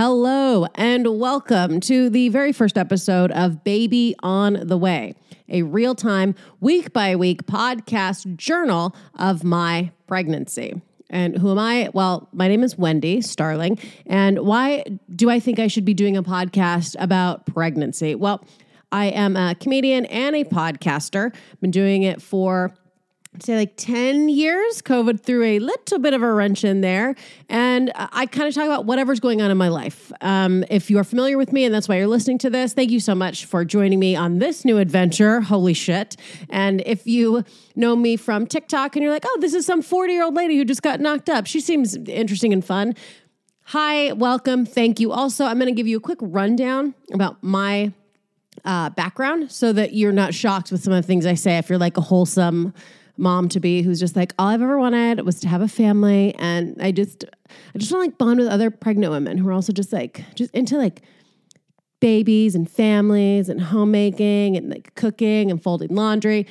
Hello, and welcome to the very first episode of Baby on the Way, a real time, week by week podcast journal of my pregnancy. And who am I? Well, my name is Wendy Starling. And why do I think I should be doing a podcast about pregnancy? Well, I am a comedian and a podcaster. I've been doing it for say like 10 years. COVID threw a little bit of a wrench in there. And I kind of talk about whatever's going on in my life. Um, if you are familiar with me and that's why you're listening to this, thank you so much for joining me on this new adventure. Holy shit. And if you know me from TikTok and you're like, oh, this is some 40 year old lady who just got knocked up, she seems interesting and fun. Hi, welcome. Thank you. Also, I'm going to give you a quick rundown about my uh, background so that you're not shocked with some of the things I say if you're like a wholesome mom to be who's just like all I've ever wanted was to have a family and I just I just want to like bond with other pregnant women who are also just like just into like babies and families and homemaking and like cooking and folding laundry.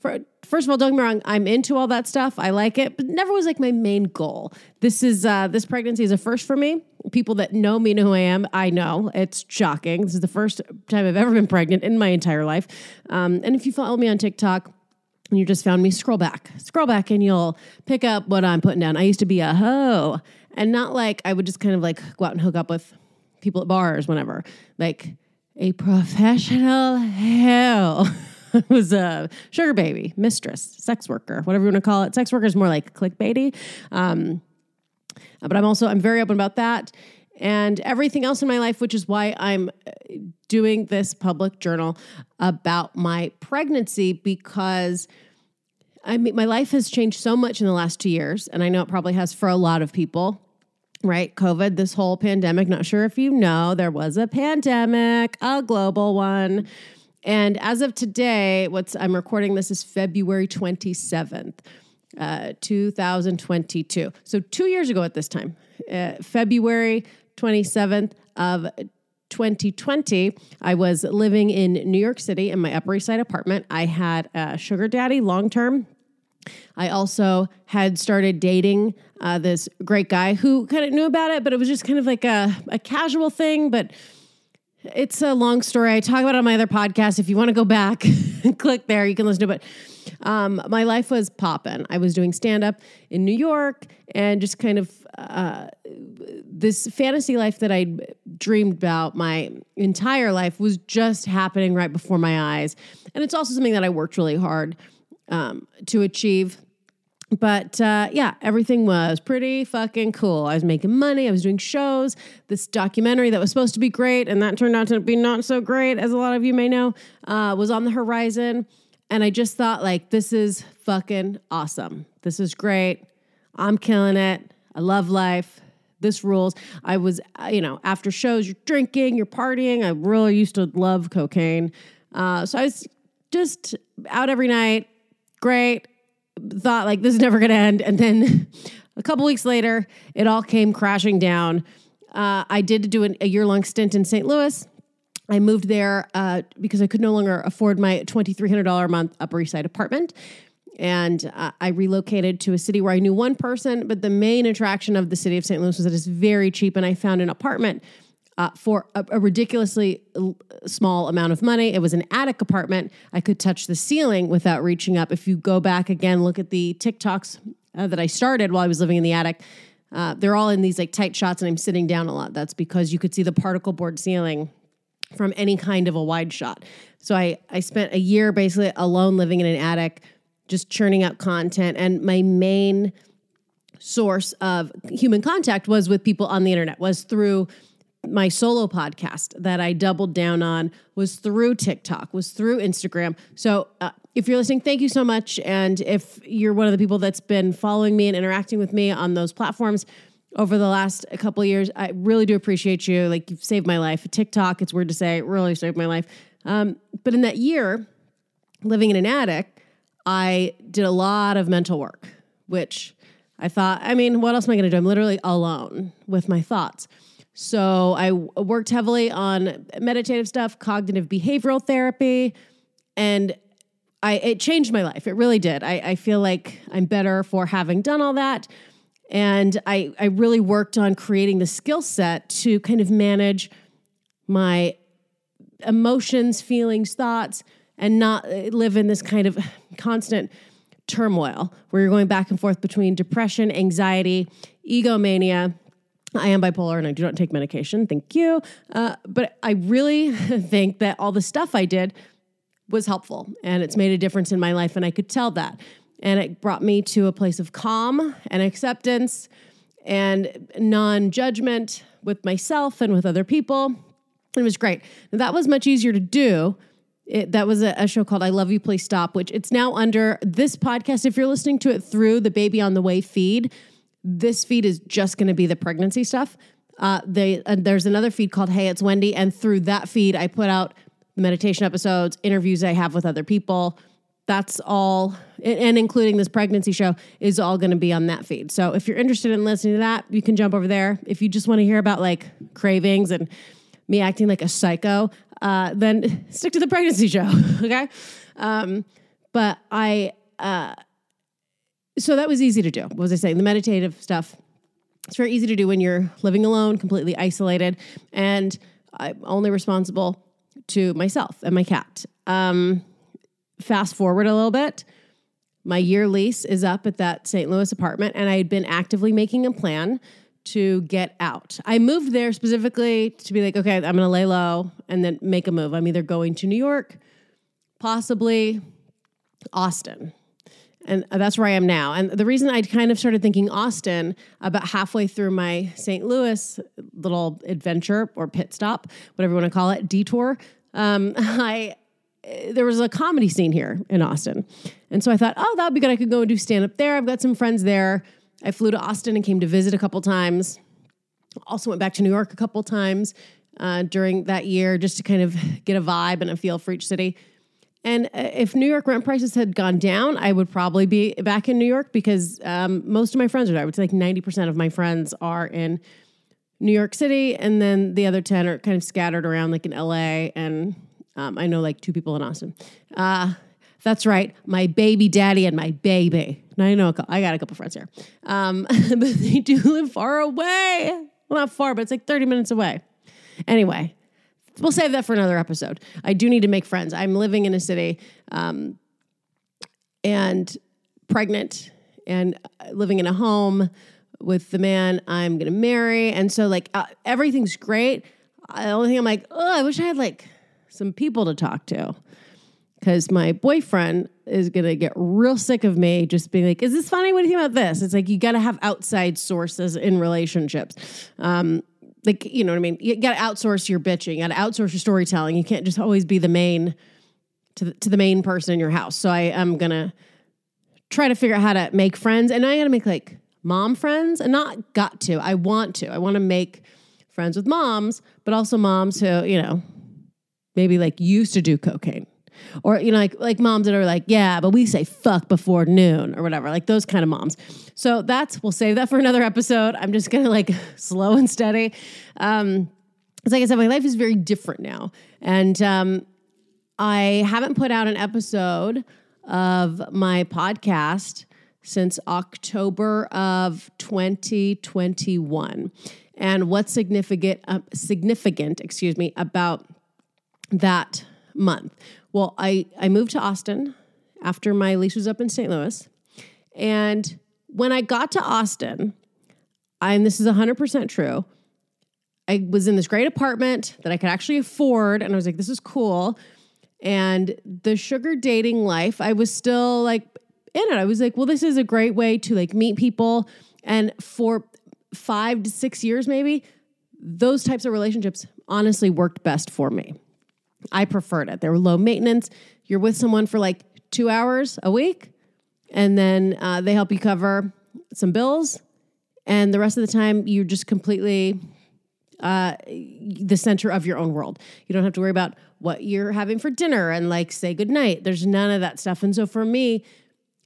For first of all, don't get me wrong, I'm into all that stuff. I like it, but never was like my main goal. This is uh this pregnancy is a first for me. People that know me know who I am. I know it's shocking. This is the first time I've ever been pregnant in my entire life. Um, and if you follow me on TikTok, and you just found me, scroll back, scroll back, and you'll pick up what I'm putting down. I used to be a hoe, and not like I would just kind of like go out and hook up with people at bars whenever, like a professional hoe. was a sugar baby, mistress, sex worker, whatever you want to call it. Sex worker is more like clickbaity. Um, but I'm also I'm very open about that and everything else in my life, which is why I'm uh, doing this public journal about my pregnancy because I mean, my life has changed so much in the last two years, and I know it probably has for a lot of people. Right, COVID, this whole pandemic. Not sure if you know, there was a pandemic, a global one. And as of today, what's I'm recording this is February 27th, uh, 2022. So two years ago at this time, uh, February 27th of 2020, I was living in New York City in my Upper East Side apartment. I had a sugar daddy long term. I also had started dating uh, this great guy who kind of knew about it, but it was just kind of like a, a casual thing. But it's a long story. I talk about it on my other podcast. If you want to go back click there, you can listen to it. Um, my life was popping. I was doing stand up in New York and just kind of uh, this fantasy life that I dreamed about my entire life was just happening right before my eyes. And it's also something that I worked really hard um, to achieve. But uh, yeah, everything was pretty fucking cool. I was making money. I was doing shows. This documentary that was supposed to be great, and that turned out to be not so great, as a lot of you may know, uh, was on the horizon. And I just thought, like, this is fucking awesome. This is great. I'm killing it. I love life. This rules. I was, uh, you know, after shows, you're drinking, you're partying. I really used to love cocaine. Uh, so I was just out every night. Great. Thought like this is never going to end. And then a couple weeks later, it all came crashing down. Uh, I did do an, a year long stint in St. Louis. I moved there uh, because I could no longer afford my $2,300 a month Upper East Side apartment. And uh, I relocated to a city where I knew one person, but the main attraction of the city of St. Louis was that it's very cheap. And I found an apartment uh, for a, a, ridiculously small amount of money. It was an attic apartment. I could touch the ceiling without reaching up. If you go back again, look at the TikToks uh, that I started while I was living in the attic. Uh, they're all in these like tight shots, and I'm sitting down a lot. That's because you could see the particle board ceiling from any kind of a wide shot. So I I spent a year basically alone living in an attic just churning out content. And my main source of human contact was with people on the internet, was through my solo podcast that I doubled down on, was through TikTok, was through Instagram. So uh, if you're listening, thank you so much. And if you're one of the people that's been following me and interacting with me on those platforms, over the last couple years. I really do appreciate you. Like you've saved my life. TikTok, it's weird to say, really saved my life. Um, but in that year, living in an attic, I did a lot of mental work, which I thought, I mean, what else am I going to do? I'm literally alone with my thoughts. So I worked heavily on meditative stuff, cognitive behavioral therapy, and I it changed my life. It really did. I, I feel like I'm better for having done all that. And I, I really worked on creating the skill set to kind of manage my emotions, feelings, thoughts, and not live in this kind of constant turmoil where you're going back and forth between depression, anxiety, egomania. I am bipolar and I do not take medication. Thank you. Uh, but I really think that all the stuff I did was helpful and it's made a difference in my life. And I could tell that. And it brought me to a place of calm and acceptance and non judgment with myself and with other people. It was great. Now, that was much easier to do. It, that was a, a, show called I Love You, Please Stop, which it's now under this podcast. If you're listening to it through the Baby on the Way feed, this feed is just going to be the pregnancy stuff. Uh, they, uh, there's another feed called Hey, It's Wendy. And through that feed, I put out the meditation episodes, interviews I have with other people. That's all, and including this pregnancy show is all going to be on that feed. So if you're interested in listening to that, you can jump over there. If you just want to hear about like cravings and me acting like a psycho, uh, then stick to the pregnancy show. okay. Um, but I, uh, so that was easy to do. What was I saying? The meditative stuff. It's very easy to do when you're living alone, completely isolated, and I'm only responsible to myself and my cat. Um, fast forward a little bit. My year lease is up at that St. Louis apartment, and I had been actively making a plan to get out. I moved there specifically to be like, okay, I'm to lay low and then make a move. I'm either going to New York, possibly Austin. And that's where I am now. And the reason I kind of started thinking Austin about halfway through my St. Louis little adventure or pit stop, whatever you want to call it, detour, um, I there was a comedy scene here in Austin. And so I thought, oh, that would be good. I could go and do stand up there. I've got some friends there. I flew to Austin and came to visit a couple times. Also went back to New York a couple times uh, during that year just to kind of get a vibe and a feel for each city. And uh, if New York rent prices had gone down, I would probably be back in New York because um, most of my friends are there. I would say like 90% of my friends are in New York City, and then the other 10 are kind of scattered around like in LA. And um, I know like two people in Austin. Uh, that's right, my baby daddy and my baby. Now I know I got a couple friends here, um, but they do live far away. Well, not far, but it's like 30 minutes away. Anyway, we'll save that for another episode. I do need to make friends. I'm living in a city um, and pregnant and living in a home with the man I'm to marry. And so, like, uh, everything's great. The only thing I'm like, oh, I wish I had like some people to talk to because my boyfriend is to get real sick of me just being like, is this funny? What do you think about this? It's like you got to have outside sources in relationships. Um, like, you know what I mean? You got to outsource your bitching, you got to outsource your storytelling. You can't just always be the main to the, to the main person in your house. So I am to try to figure out how to make friends. And I got to make like mom friends and not got to. I want to. I want to make friends with moms, but also moms who, you know, maybe like used to do cocaine. Or you know like like moms that are like yeah but we say fuck before noon or whatever like those kind of moms. So that's we'll save that for another episode. I'm just gonna like slow and steady. Um it's like i said my life is very different now. And um i haven't put out an episode of my podcast since october of 2021 and what's significant uh, significant excuse me about that month well, I, I moved to Austin after my lease was up in St. Louis. And when I got to Austin, I, and this is 100% true, I was in this great apartment that I could actually afford. And I was like, this is cool. And the sugar dating life, I was still like in it. I was like, well, this is a great way to like meet people. And for five to six years, maybe, those types of relationships honestly worked best for me. I preferred it. They were low maintenance. You're with someone for like two hours a week, and then uh, they help you cover some bills. And the rest of the time, you're just completely uh, the center of your own world. You don't have to worry about what you're having for dinner and like say goodnight. There's none of that stuff. And so for me,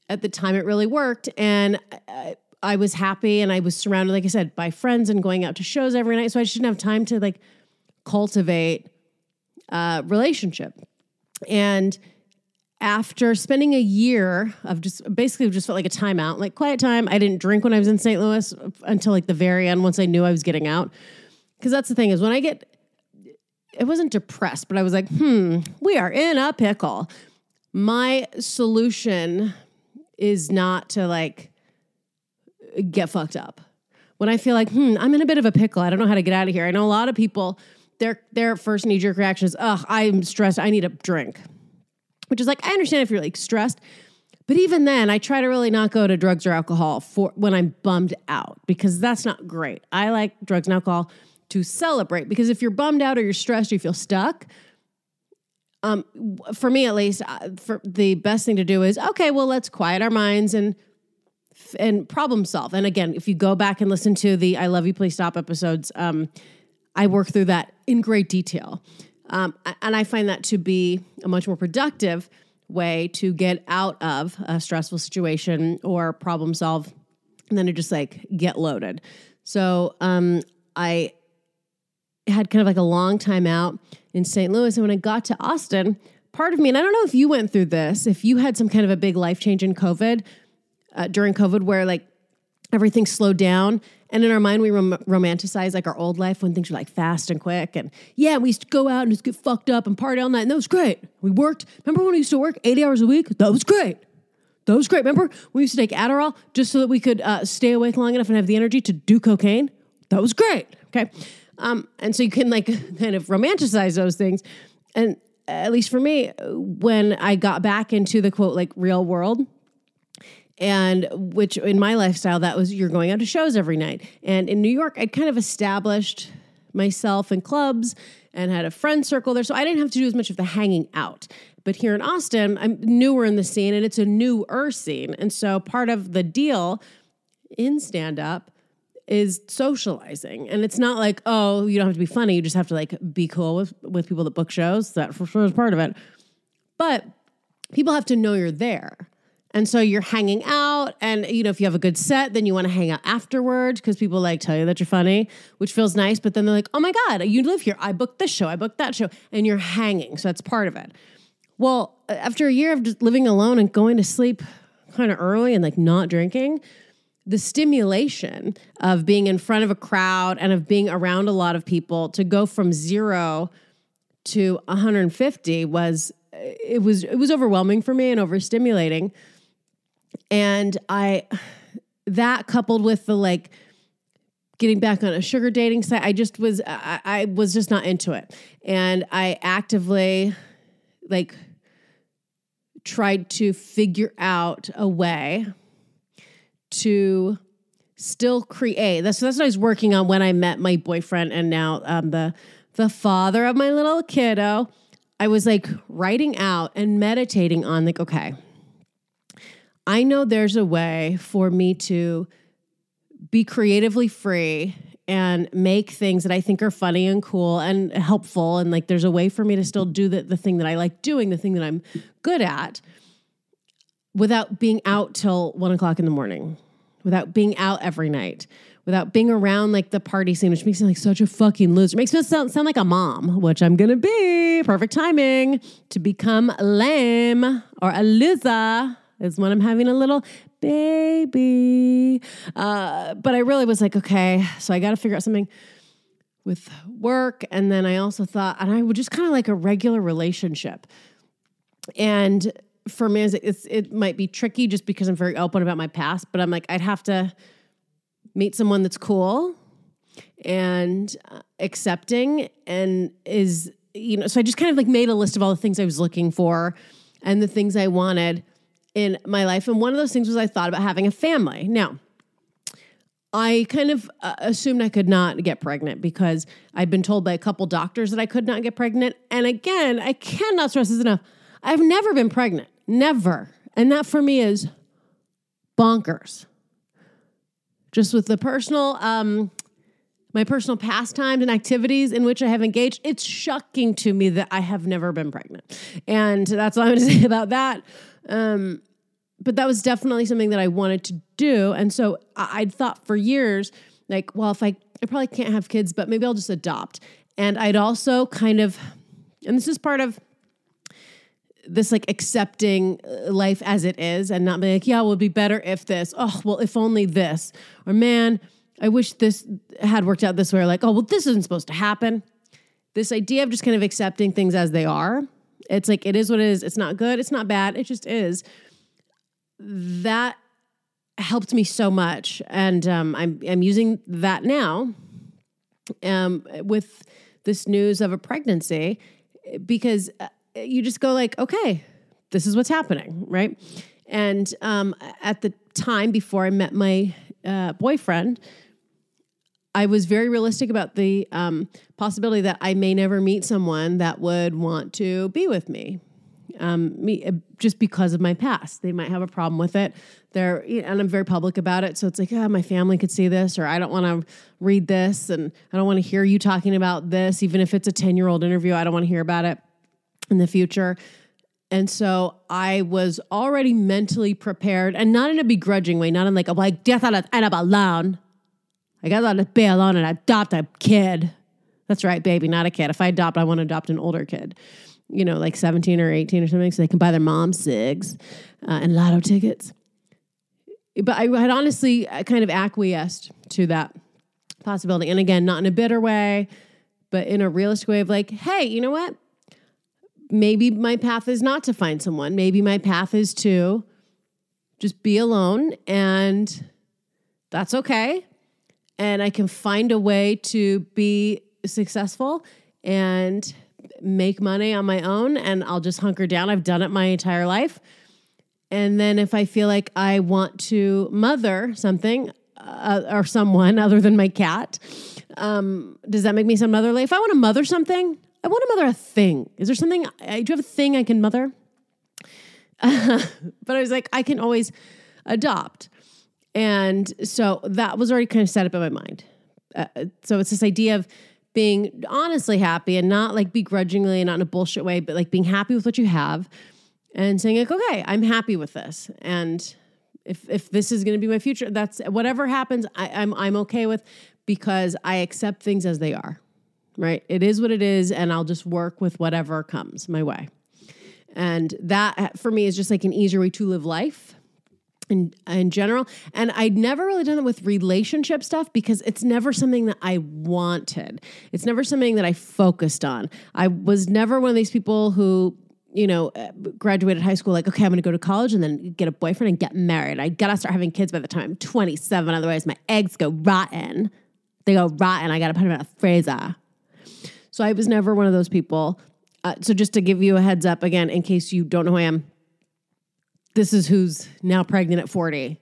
at the time, it really worked. And I, I was happy and I was surrounded, like I said, by friends and going out to shows every night. So I just didn't have time to like cultivate uh, relationship. And after spending a year of just basically just felt like a timeout, like quiet time. I didn't drink when I was in St. Louis until like the very end once I knew I was getting out. Because that's the thing is when I get, it wasn't depressed, but I was like, hmm, we are in a pickle. My solution is not to like get fucked up. When I feel like, hmm, I'm in a bit of a pickle. I don't know how to get out of here. I know a lot of people, their their first knee jerk reaction is, ugh, I'm stressed. I need a drink which is like I understand if you're like stressed, but even then, I try to really not go to drugs or alcohol for when I'm bummed out because that's not great. I like drugs and alcohol to celebrate because if you're bummed out or you're stressed, or you feel stuck. Um, for me at least, uh, for the best thing to do is okay. Well, let's quiet our minds and and problem solve. And again, if you go back and listen to the "I Love You, Please Stop" episodes, um, I work through that in great detail. Um, and I find that to be a much more productive way to get out of a stressful situation or problem solve than to just like get loaded. So um, I had kind of like a long time out in St. Louis. And when I got to Austin, part of me, and I don't know if you went through this, if you had some kind of a big life change in COVID, uh, during COVID, where like everything slowed down and in our mind, we rom- romanticize like our old life when things were like fast and quick. And yeah, we used to go out and just get fucked up and party all night. And that was great. We worked. Remember when we used to work 80 hours a week? That was great. That was great. Remember we used to take Adderall just so that we could uh, stay awake long enough and have the energy to do cocaine? That was great. Okay. Um, and so you can like kind of romanticize those things. And at least for me, when I got back into the quote, like real world, and which in my lifestyle that was you're going out to shows every night. And in new york i'd kind of established myself in clubs and had a friend circle there so i didn't have to do as much of the hanging out. But here in austin i'm newer in the scene and it's a newer scene. And so part of the deal in stand up is socializing. And it's not like oh you don't have to be funny you just have to like be cool with with people that book shows. That for sure is part of it. But people have to know you're there and so you're hanging out, and you know, if you have a good set, then you want to hang out afterwards because people like tell you that you're funny, which feels nice. But then they're like, oh my God, you live here. I booked this show, I booked that show, and you're hanging. So that's part of it. Well, after a year of just living alone and going to sleep kind of early and like not drinking, the stimulation of being in front of a crowd and of being around a lot of people to go from zero to 150 was uh, it was it was overwhelming for me and overstimulating and I, that coupled with the like getting back on a sugar dating site, I just was, I, I was just not into it. And I actively like tried to figure out a way to still create. That's that's what I was working on when I met my boyfriend and now um, the the father of my little kiddo. I was like writing out and meditating on like okay, I know there's a way for me to be creatively free and make things that I think are funny and cool and helpful. And like there's a way for me to still do the, the thing that I like doing, the thing that I'm good at, without being out till one o'clock in the morning, without being out every night, without being around like the party scene, which makes me like such a fucking loser. It makes me sound, sound like a mom, which I'm gonna be. Perfect timing to become lame or a loser is when I'm having a little baby. Uh, but I really was like, okay, so I got to figure out something with work. And then I also thought, and I would just kind of like a regular relationship. And for me, it's, it might be tricky just because I'm very open about my past, but I'm like, I'd have to meet someone that's cool and uh, accepting and is, you know, so I just kind of like made a list of all the things I was looking for and the things I wanted in my life. And one of those things was I thought about having a family. Now, I kind of uh, assumed I could not get pregnant because I'd been told by a couple doctors that I could not get pregnant. And again, I cannot stress this enough. I've never been pregnant, never. And that for me is bonkers. Just with the personal, um, my personal pastimes and activities in which I have engaged, it's shocking to me that I have never been pregnant. And that's all I'm going to say about that. Um, but that was definitely something that I wanted to do. And so I'd thought for years, like, well, if I, I probably can't have kids, but maybe I'll just adopt. And I'd also kind of, and this is part of this like accepting uh, life as it is and not being like, yeah, it'd be better if this. Oh, well, if only this. Or man, I wish this had worked out this way. Like, oh, well, this isn't supposed to happen. This idea of just kind of accepting things as they are. It's like it is what it is. It's not good. It's not bad. It just is. That helped me so much, and um, I'm I'm using that now um, with this news of a pregnancy because uh, you just go like, okay, this is what's happening, right? And um, at the time before I met my uh, boyfriend, I was very realistic about the um, possibility that I may never meet someone that would want to be with me. Um, me uh, just because of my past, they might have a problem with it. They're and I'm very public about it, so it's like, ah, oh, my family could see this, or I don't want to read this, and I don't want to hear you talking about this, even if it's a ten year old interview. I don't want to hear about it in the future. And so I was already mentally prepared and not in a begrudging way, not in like, oh, like death end up alone. I got to be alone and adopt a kid. That's right, baby, not a kid. If I adopt, I want to adopt an older kid, you know, like 17 or 18 or something, so they can buy their mom cigs uh, and lotto tickets. But I had honestly uh, kind of acquiesced to that possibility. And again, not in a bitter way, but in a realistic way of like, hey, you know what? maybe my path is not to find someone. Maybe my path is to just be alone and that's okay. And I can find a way to be successful and make money on my own and I'll just hunker down. I've done it my entire life. And then if I feel like I want to mother something uh, or someone other than my cat, um, does that make me some motherly? If I want to mother something, I want to mother a thing. Is there something? I, do you have a thing I can mother? But I was like, I can always adopt. And so that was already kind of set up in my mind. Uh, so it's this idea of being honestly happy and not like begrudgingly and not in a bullshit way, but like being happy with what you have and saying like, okay, I'm happy with this. And if if this is going to be my future, that's whatever happens, I, I'm I'm okay with because I accept things as they are right? It is what it is, and I'll just work with whatever comes my way. And that for me is just like an easier way to live life in, in general. And I'd never really done it with relationship stuff because it's never something that I wanted. It's never something that I focused on. I was never one of these people who you know, uh, graduated high school, like, okay, I'm going to go to college and then get a boyfriend and get married. I got to start having kids by the time I'm 27. Otherwise, my eggs go rotten. They go rotten. I got to put them in a freezer. So I was never one of those people. Uh, so just to give you a heads up again, in case you don't know who I am, this is who's now pregnant at 40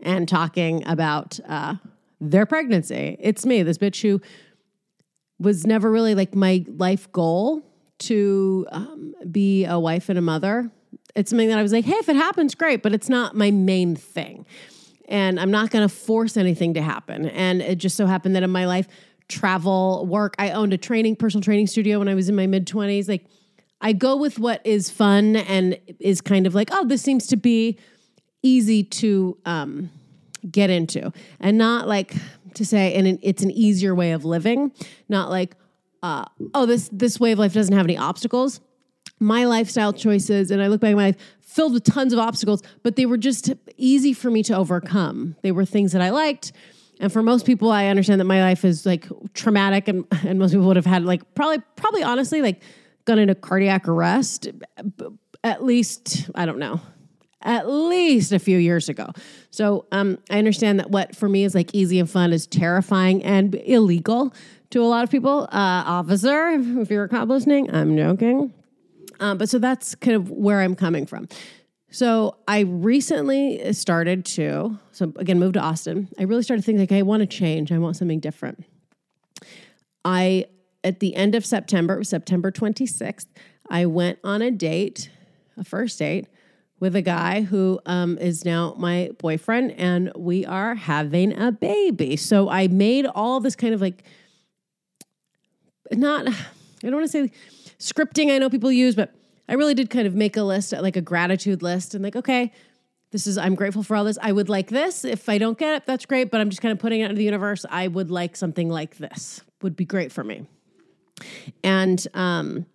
and talking about uh, their pregnancy. It's me, this bitch who was never really like my life goal to um, be a wife and a mother. It's something that I was like, hey, if it happens, great, but it's not my main thing. And I'm not going to force anything to happen. And it just so happened that in my life, travel, work. I owned a training, personal training studio when I was in my mid 20s. Like, I go with what is fun and is kind of like, oh, this seems to be easy to um, get into, and not like to say, and it's an easier way of living. Not like, uh, oh, this this way of life doesn't have any obstacles. My lifestyle choices, and I look back at my life, filled with tons of obstacles, but they were just easy for me to overcome. They were things that I liked and for most people, I understand that my life is like traumatic, and and most people would have had like probably probably honestly like gone into cardiac arrest at least I don't know at least a few years ago. So um, I understand that what for me is like easy and fun is terrifying and illegal to a lot of people. Uh, officer, if you're a cop listening, I'm joking. Um, but so that's kind of where I'm coming from. So I recently started to, so again, moved to Austin. I really started thinking like, I want to change. I want something different. I, at the end of September, it was September 26th, I went on a date, a first date, with a guy who um, is now my boyfriend, and we are having a baby. So I made all this kind of like, not, I don't want to say scripting, I know people use, but I really did kind of make a list, like a gratitude list, and like, okay, this is, I'm grateful for all this. I would like this. If I don't get it, that's great, but I'm just kind of putting it out into the universe. I would like something like this, would be great for me. And um,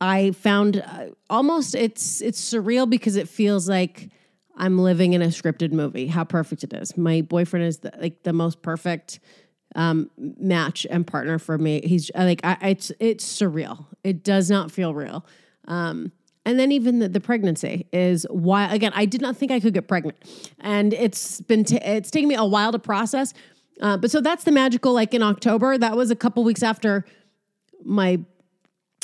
I found uh, almost it's it's surreal because it feels like I'm living in a scripted movie. How perfect it is. My boyfriend is the, like the most perfect um, match and partner for me. He's like I, it's it's surreal. It does not feel real. Um, and then even the, the, pregnancy is why again I did not think I could get pregnant, and it's been t- it's taken me a while to process. Uh, but so that's the magical like in October. That was a couple weeks after my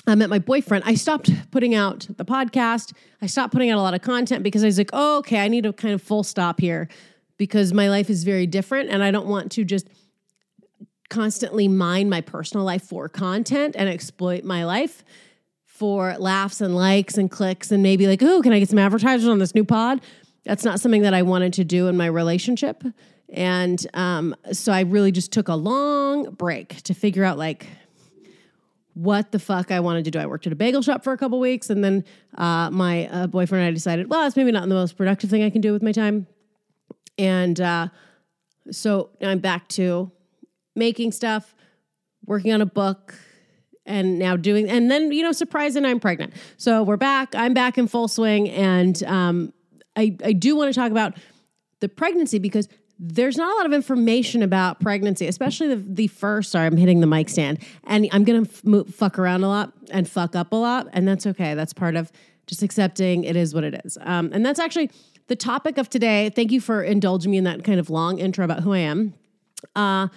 I met my boyfriend. I stopped putting out the podcast. I stopped putting out a lot of content because I was like, oh, okay, I need a kind of full stop here because my life is very different, and I don't want to just constantly mine my personal life for content and exploit my life for laughs and likes and clicks and maybe like, oh, can I get some advertisers on this new pod? That's not something that I wanted to do in my relationship. And um, so I really just took a long break to figure out like what the fuck I wanted to do. I worked at a bagel shop for a couple weeks, and then uh, my uh, boyfriend and I decided, well, it's maybe not the most productive thing I can do with my time. And uh, so I'm back to making stuff, working on a book, and now doing, and then, you know, surprising I'm pregnant. So we're back. I'm back in full swing. And um, I, I do want to talk about the pregnancy because there's not a lot of information about pregnancy, especially the, the first. Sorry, I'm hitting the mic stand, and I'm gonna f- fuck around a lot and fuck up a lot, and that's okay. That's part of just accepting it is what it is. Um, and that's actually the topic of today. Thank you for indulging me in that kind of long intro about who I am. Uh,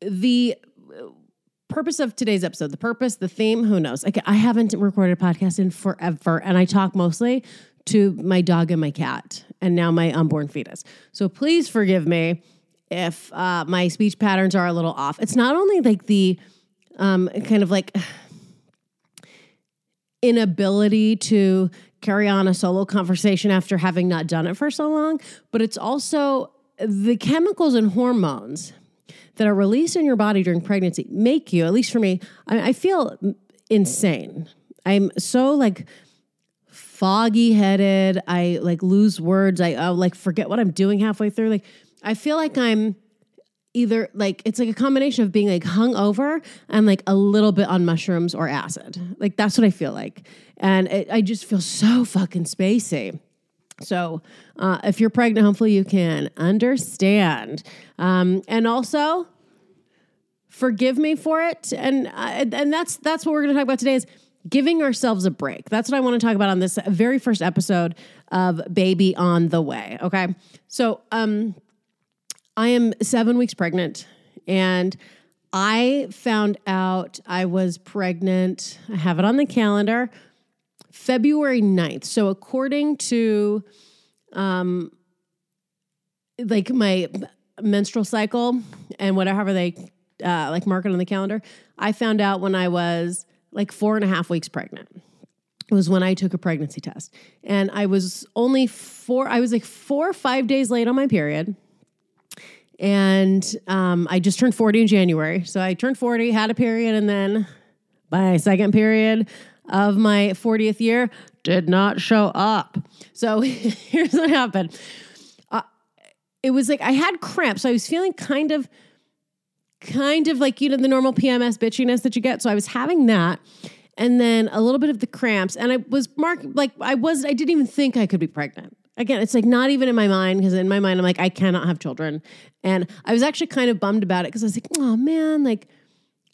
the purpose of today's episode, the purpose, the theme, who knows? Like, I haven't recorded a podcast in forever, and I talk mostly to my dog and my cat, and now my unborn fetus. So please forgive me if uh, my speech patterns are a little off. It's not only like the um, kind of like inability to carry on a solo conversation after having not done it for so long, but it's also the chemicals and hormones that are released in your body during pregnancy make you, at least for me, I, I feel insane. I'm so like foggy headed. I like lose words. I I'll, like forget what I'm doing halfway through. Like I feel like I'm either like it's like a combination of being like hung over and like a little bit on mushrooms or acid. Like that's what I feel like, and it, I just feel so fucking spacey. So, uh, if you're pregnant, hopefully you can understand. Um, and also, forgive me for it. And uh, and that's that's what we're going to talk about today is giving ourselves a break. That's what I want to talk about on this very first episode of Baby on the Way. Okay, so um, I am seven weeks pregnant, and I found out I was pregnant. I have it on the calendar February 9th. So according to um like my menstrual cycle and whatever they uh, like mark it on the calendar, I found out when I was like four and a half weeks pregnant. Was when I took a pregnancy test. And I was only four, I was like four or five days late on my period. And um, I just turned 40 in January. So I turned 40, had a period, and then my second period, of my 40th year did not show up. So here's what happened. Uh, it was like I had cramps. So I was feeling kind of, kind of like, you know, the normal PMS bitchiness that you get. So I was having that and then a little bit of the cramps. And I was marked like I was, I didn't even think I could be pregnant. Again, it's like not even in my mind because in my mind, I'm like, I cannot have children. And I was actually kind of bummed about it because I was like, oh man, like,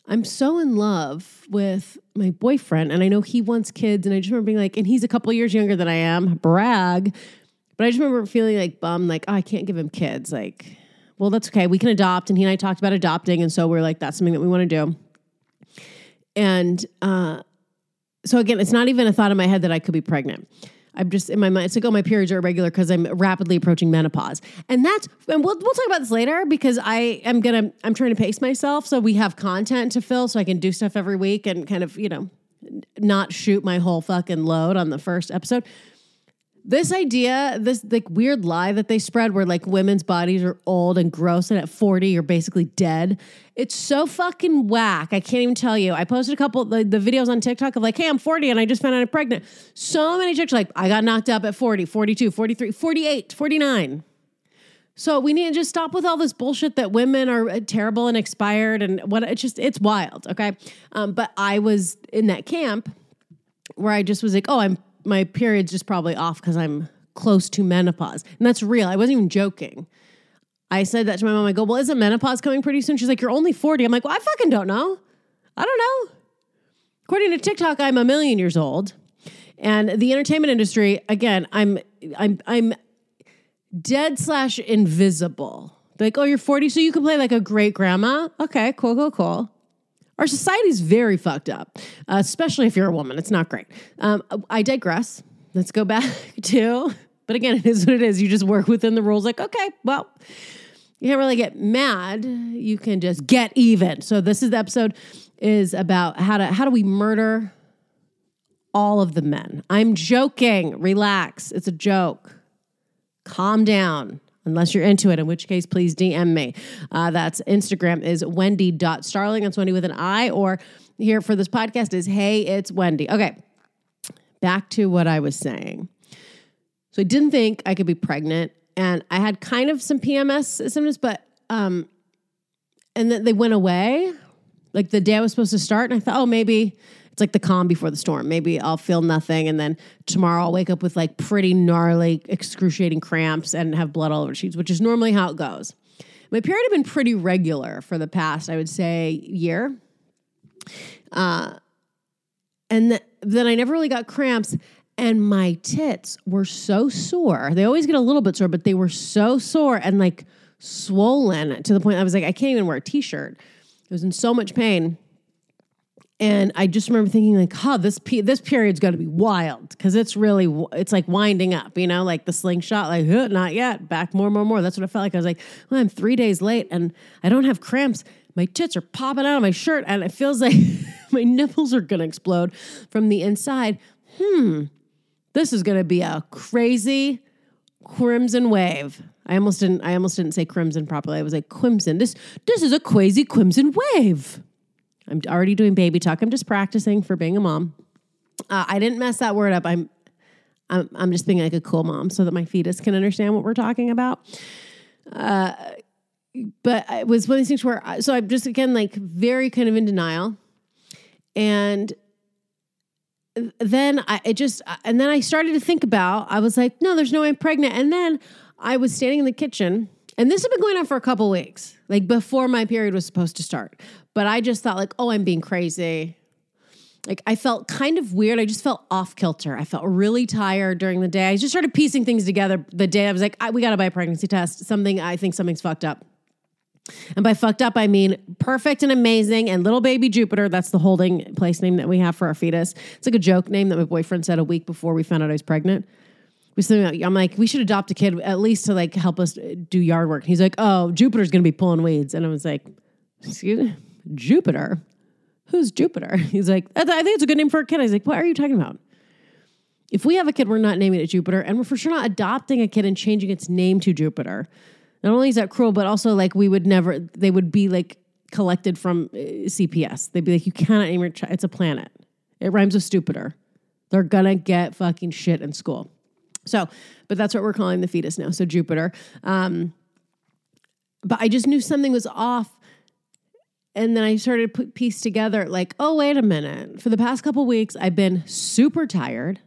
I'm so in love with my boyfriend and I know he wants kids and I just remember being like and he's a couple years younger than I am brag but I just remember feeling like bummed like oh, I can't give him kids like well that's okay we can adopt and he and I talked about adopting and so we're like that's something that we want to do and uh, so again it's not even a thought in my head that I could be pregnant I'm just in my mind. It's like, oh, my periods are irregular because I'm rapidly approaching menopause. And that's, and we'll, we'll talk about this later because I am to, I'm trying to pace myself. So we have content to fill so I can do stuff every week and kind of, you know, not shoot my whole fucking load on the first episode. This idea, this like weird lie that they spread where like women's bodies are old and gross and at 40 you're basically dead. It's so fucking whack. I can't even tell you. I posted a couple the, the videos on TikTok of like, hey, I'm 40 and I just found out I'm pregnant. So many chicks like, I got knocked up at 40, 42, 43, 48, 49. So we need to just stop with all this bullshit that women are uh, terrible and expired and what it's just it's wild. Okay, um, but I was in that camp where I just was like, oh, I'm my period's just probably off because I'm close to menopause, and that's real. I wasn't even joking. I said that to my mom. I go, well, isn't menopause coming pretty soon? She's like, you're only 40. I'm like, well, I fucking don't know. I don't know. According to TikTok, I'm a million years old. And the entertainment industry, again, I'm I'm I'm dead slash invisible. Like, oh, you're 40, so you can play like a great grandma. Okay, cool, cool, cool. Our society's very fucked up, uh, especially if you're a woman. It's not great. Um, I digress. Let's go back to, but again, it is what it is. You just work within the rules. Like, okay, well, you can't really get mad. You can just get even. So this is the episode is about how to how do we murder all of the men. I'm joking. Relax. It's a joke calm down unless you're into it, in which case, please DM me. Uh, that's Instagram is wendy.starling. That's Wendy with an I. Or here for this podcast is Hey, it's Wendy. Okay, back to what I was saying. So I didn't think I could be pregnant, and I had kind of some PMS symptoms, but um, and then they went away. Like the day I was supposed to start, and I thought, oh, maybe it's like the calm before the storm. Maybe I'll feel nothing, and then tomorrow I'll wake up with like pretty gnarly, excruciating cramps and have blood all over sheets, which is normally how it goes. My period had been pretty regular for the past, I would say, year. Uh, and th- then I never really got cramps, and my tits were so sore. They always get a little bit sore, but they were so sore and like swollen to the point I was like, I can't even wear a t-shirt. I was in so much pain. And I just remember thinking like, "Huh, this pe- this period's going to be wild because it's really it's like winding up, you know, like the slingshot, like huh, not yet, back more, more, more." That's what I felt like. I was like, "Well, I'm three days late and I don't have cramps. My tits are popping out of my shirt, and it feels like my nipples are going to explode from the inside." Hmm, this is going to be a crazy crimson wave. I almost didn't. I almost didn't say crimson properly. I was like crimson. This this is a crazy crimson wave. I'm already doing baby talk. I'm just practicing for being a mom. Uh, I didn't mess that word up. I'm, I'm, I'm just being like a cool mom so that my fetus can understand what we're talking about. Uh, but it was one of these things where, so I'm just again like very kind of in denial, and then I just and then I started to think about. I was like, no, there's no way I'm pregnant, and then I was standing in the kitchen and this had been going on for a couple weeks, like before my period was supposed to start. But I just thought, like, oh, I'm being crazy. Like, I felt kind of weird. I just felt off kilter. I felt really tired during the day. I just started piecing things together the day I was like, I, we got to buy a pregnancy test. Something, I think something's fucked up. And by fucked up, I mean perfect and amazing and little baby Jupiter. That's the holding place name that we have for our fetus. It's like a joke name that my boyfriend said a week before we found out I was pregnant was I'm like, we should adopt a kid at least to like help us do yard work. He's like, oh, Jupiter's gonna be pulling weeds, and I was like, excuse me, Jupiter. Who's Jupiter? He's like, I think it's a good name for a kid. I was like, what are you talking about? If we have a kid, we're not naming it Jupiter, and we're for sure not adopting a kid and changing its name to Jupiter. Not only is that cruel, but also like we would never. They would be like collected from uh, CPS. They'd be like, you cannot name your child. It's a planet. It rhymes with stupider. They're gonna get fucking shit in school. So, but that's what we're calling the fetus now. So Jupiter. Um, but I just knew something was off. And then I started to put piece together like, oh, wait a minute. For the past couple weeks, I've been super tired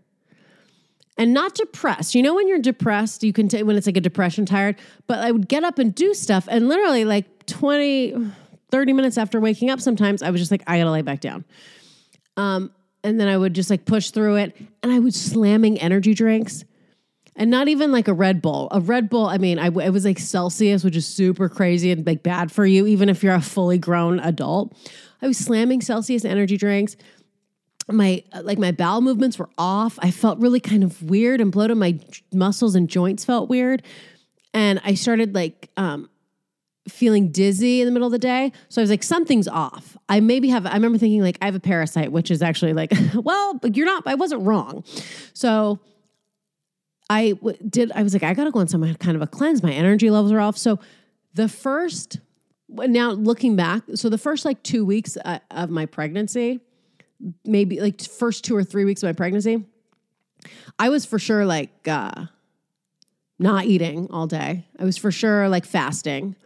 and not depressed. You know, when you're depressed, you can take when it's like a depression tired, but I would get up and do stuff. And literally, like 20, 30 minutes after waking up, sometimes I was just like, I gotta lay back down. Um, and then I would just like push through it. And I was slamming energy drinks and not even like a Red Bull. A Red Bull, I mean, I, it was like Celsius, which is super crazy and like bad for you, even if you're a fully grown adult. I was slamming Celsius energy drinks. My like my bowel movements were off. I felt really kind of weird and bloated. My muscles and joints felt weird, and I started like um, feeling dizzy in the middle of the day. So I was like, something's off. I maybe have, I remember thinking, like, I have a parasite, which is actually like, well, you're not, I wasn't wrong. So I w- did, I was like, I got to go on some kind of a cleanse. My energy levels are off. So the first, now looking back, so the first like two weeks uh, of my pregnancy, maybe like first two or three weeks of my pregnancy, I was for sure like, uh, not eating all day. I was for sure like fasting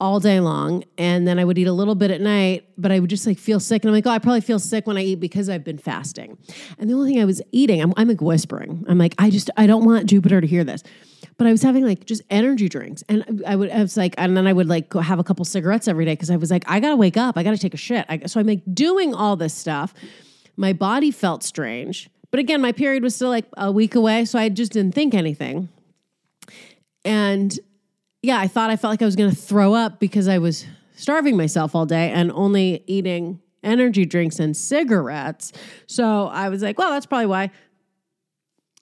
all day long. And then I would eat a little bit at night, but I would just like feel sick. And I'm like, oh, I probably feel sick when I eat because I've been fasting. And the only thing I was eating, I'm, I'm like whispering. I'm like, I just, I don't want Jupiter to hear this. But I was having like just energy drinks. And I would, I was like, and then I would like go have a couple cigarettes every day because I was like, I got to wake up. I got to take a shit. I, so I'm like doing all this stuff. My body felt strange. But again, my period was still like a week away. So I just didn't think anything. And yeah, I thought I felt like I was going to throw up because I was starving myself all day and only eating energy drinks and cigarettes. So I was like, well, that's probably why.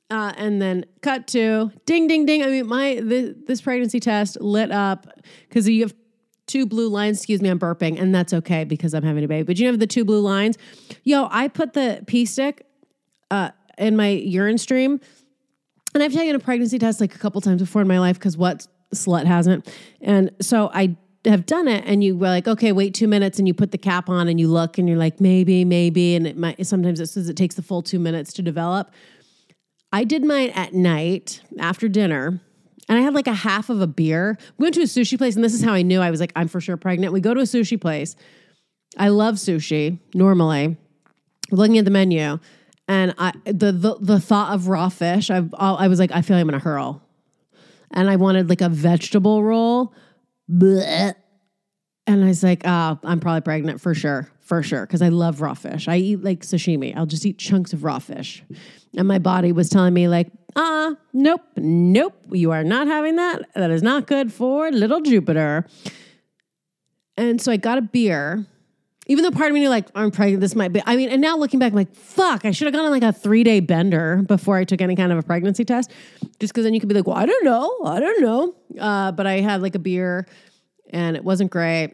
Uh, and then cut to ding, ding, ding. I mean, my this pregnancy test lit up because you have two blue lines. Excuse me, I'm burping, and that's okay because I'm having a baby. But you have the two blue lines. Yo, I put the pee stick uh, in my urine stream, and I've taken a pregnancy test like a couple times before in my life because what slut hasn't. And so I have done it and you were like, okay, wait two minutes and you put the cap on and you look and you're like, maybe, maybe. And it might, sometimes it says it takes the full two minutes to develop. I did mine at night after dinner and I had like a half of a beer. We went to a sushi place and this is how I knew I was like, I'm for sure pregnant. We go to a sushi place. I love sushi normally. Looking at the menu and I, the, the, the thought of raw fish, I, I was like, I feel like I'm going to hurl and I wanted like a vegetable roll. Blech. And I was like, oh, I'm probably pregnant for sure, for sure, because I love raw fish. I eat like sashimi. I'll just eat chunks of raw fish. And my body was telling me, like, ah, uh, nope, nope, you are not having that. That is not good for little Jupiter. And so I got a beer even though part of me knew like I'm pregnant, this might be. I mean, and now looking back, I'm like, fuck, I should have gone on like a three day bender before I took any kind of a pregnancy test, just because then you could be like, well, I don't know, I don't know. Uh, but I had like a beer, and it wasn't great.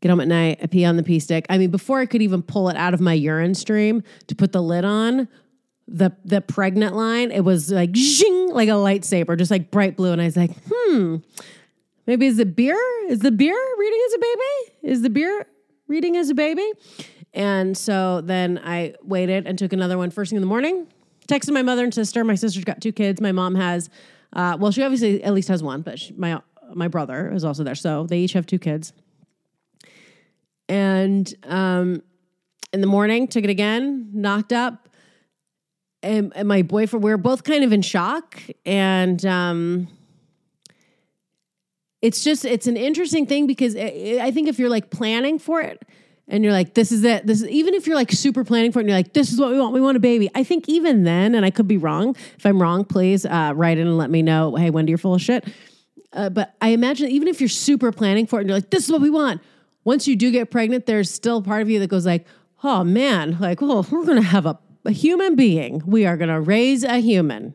Get home at night, I pee on the pee stick. I mean, before I could even pull it out of my urine stream to put the lid on, the the pregnant line, it was like zing, like a lightsaber, just like bright blue, and I was like, hmm. Maybe is the beer? Is the beer reading as a baby? Is the beer reading as a baby. And so then I waited and took another one first thing in the morning. Texted my mother and sister. My sister's got two kids. My mom has, uh, well, she obviously at least has one, but she, my my brother is also there. So they each have two kids. And um, in the morning, took it again, knocked up. And, and my boyfriend, we were both kind of in shock. And um, it's just it's an interesting thing because I think if you're like planning for it and you're like this is it this is even if you're like super planning for it and you're like this is what we want we want a baby. I think even then and I could be wrong if I'm wrong please uh, write in and let me know hey Wendy you're full of shit? Uh, but I imagine even if you're super planning for it and you're like this is what we want once you do get pregnant there's still part of you that goes like oh man like well we're gonna have a, a human being. We are gonna raise a human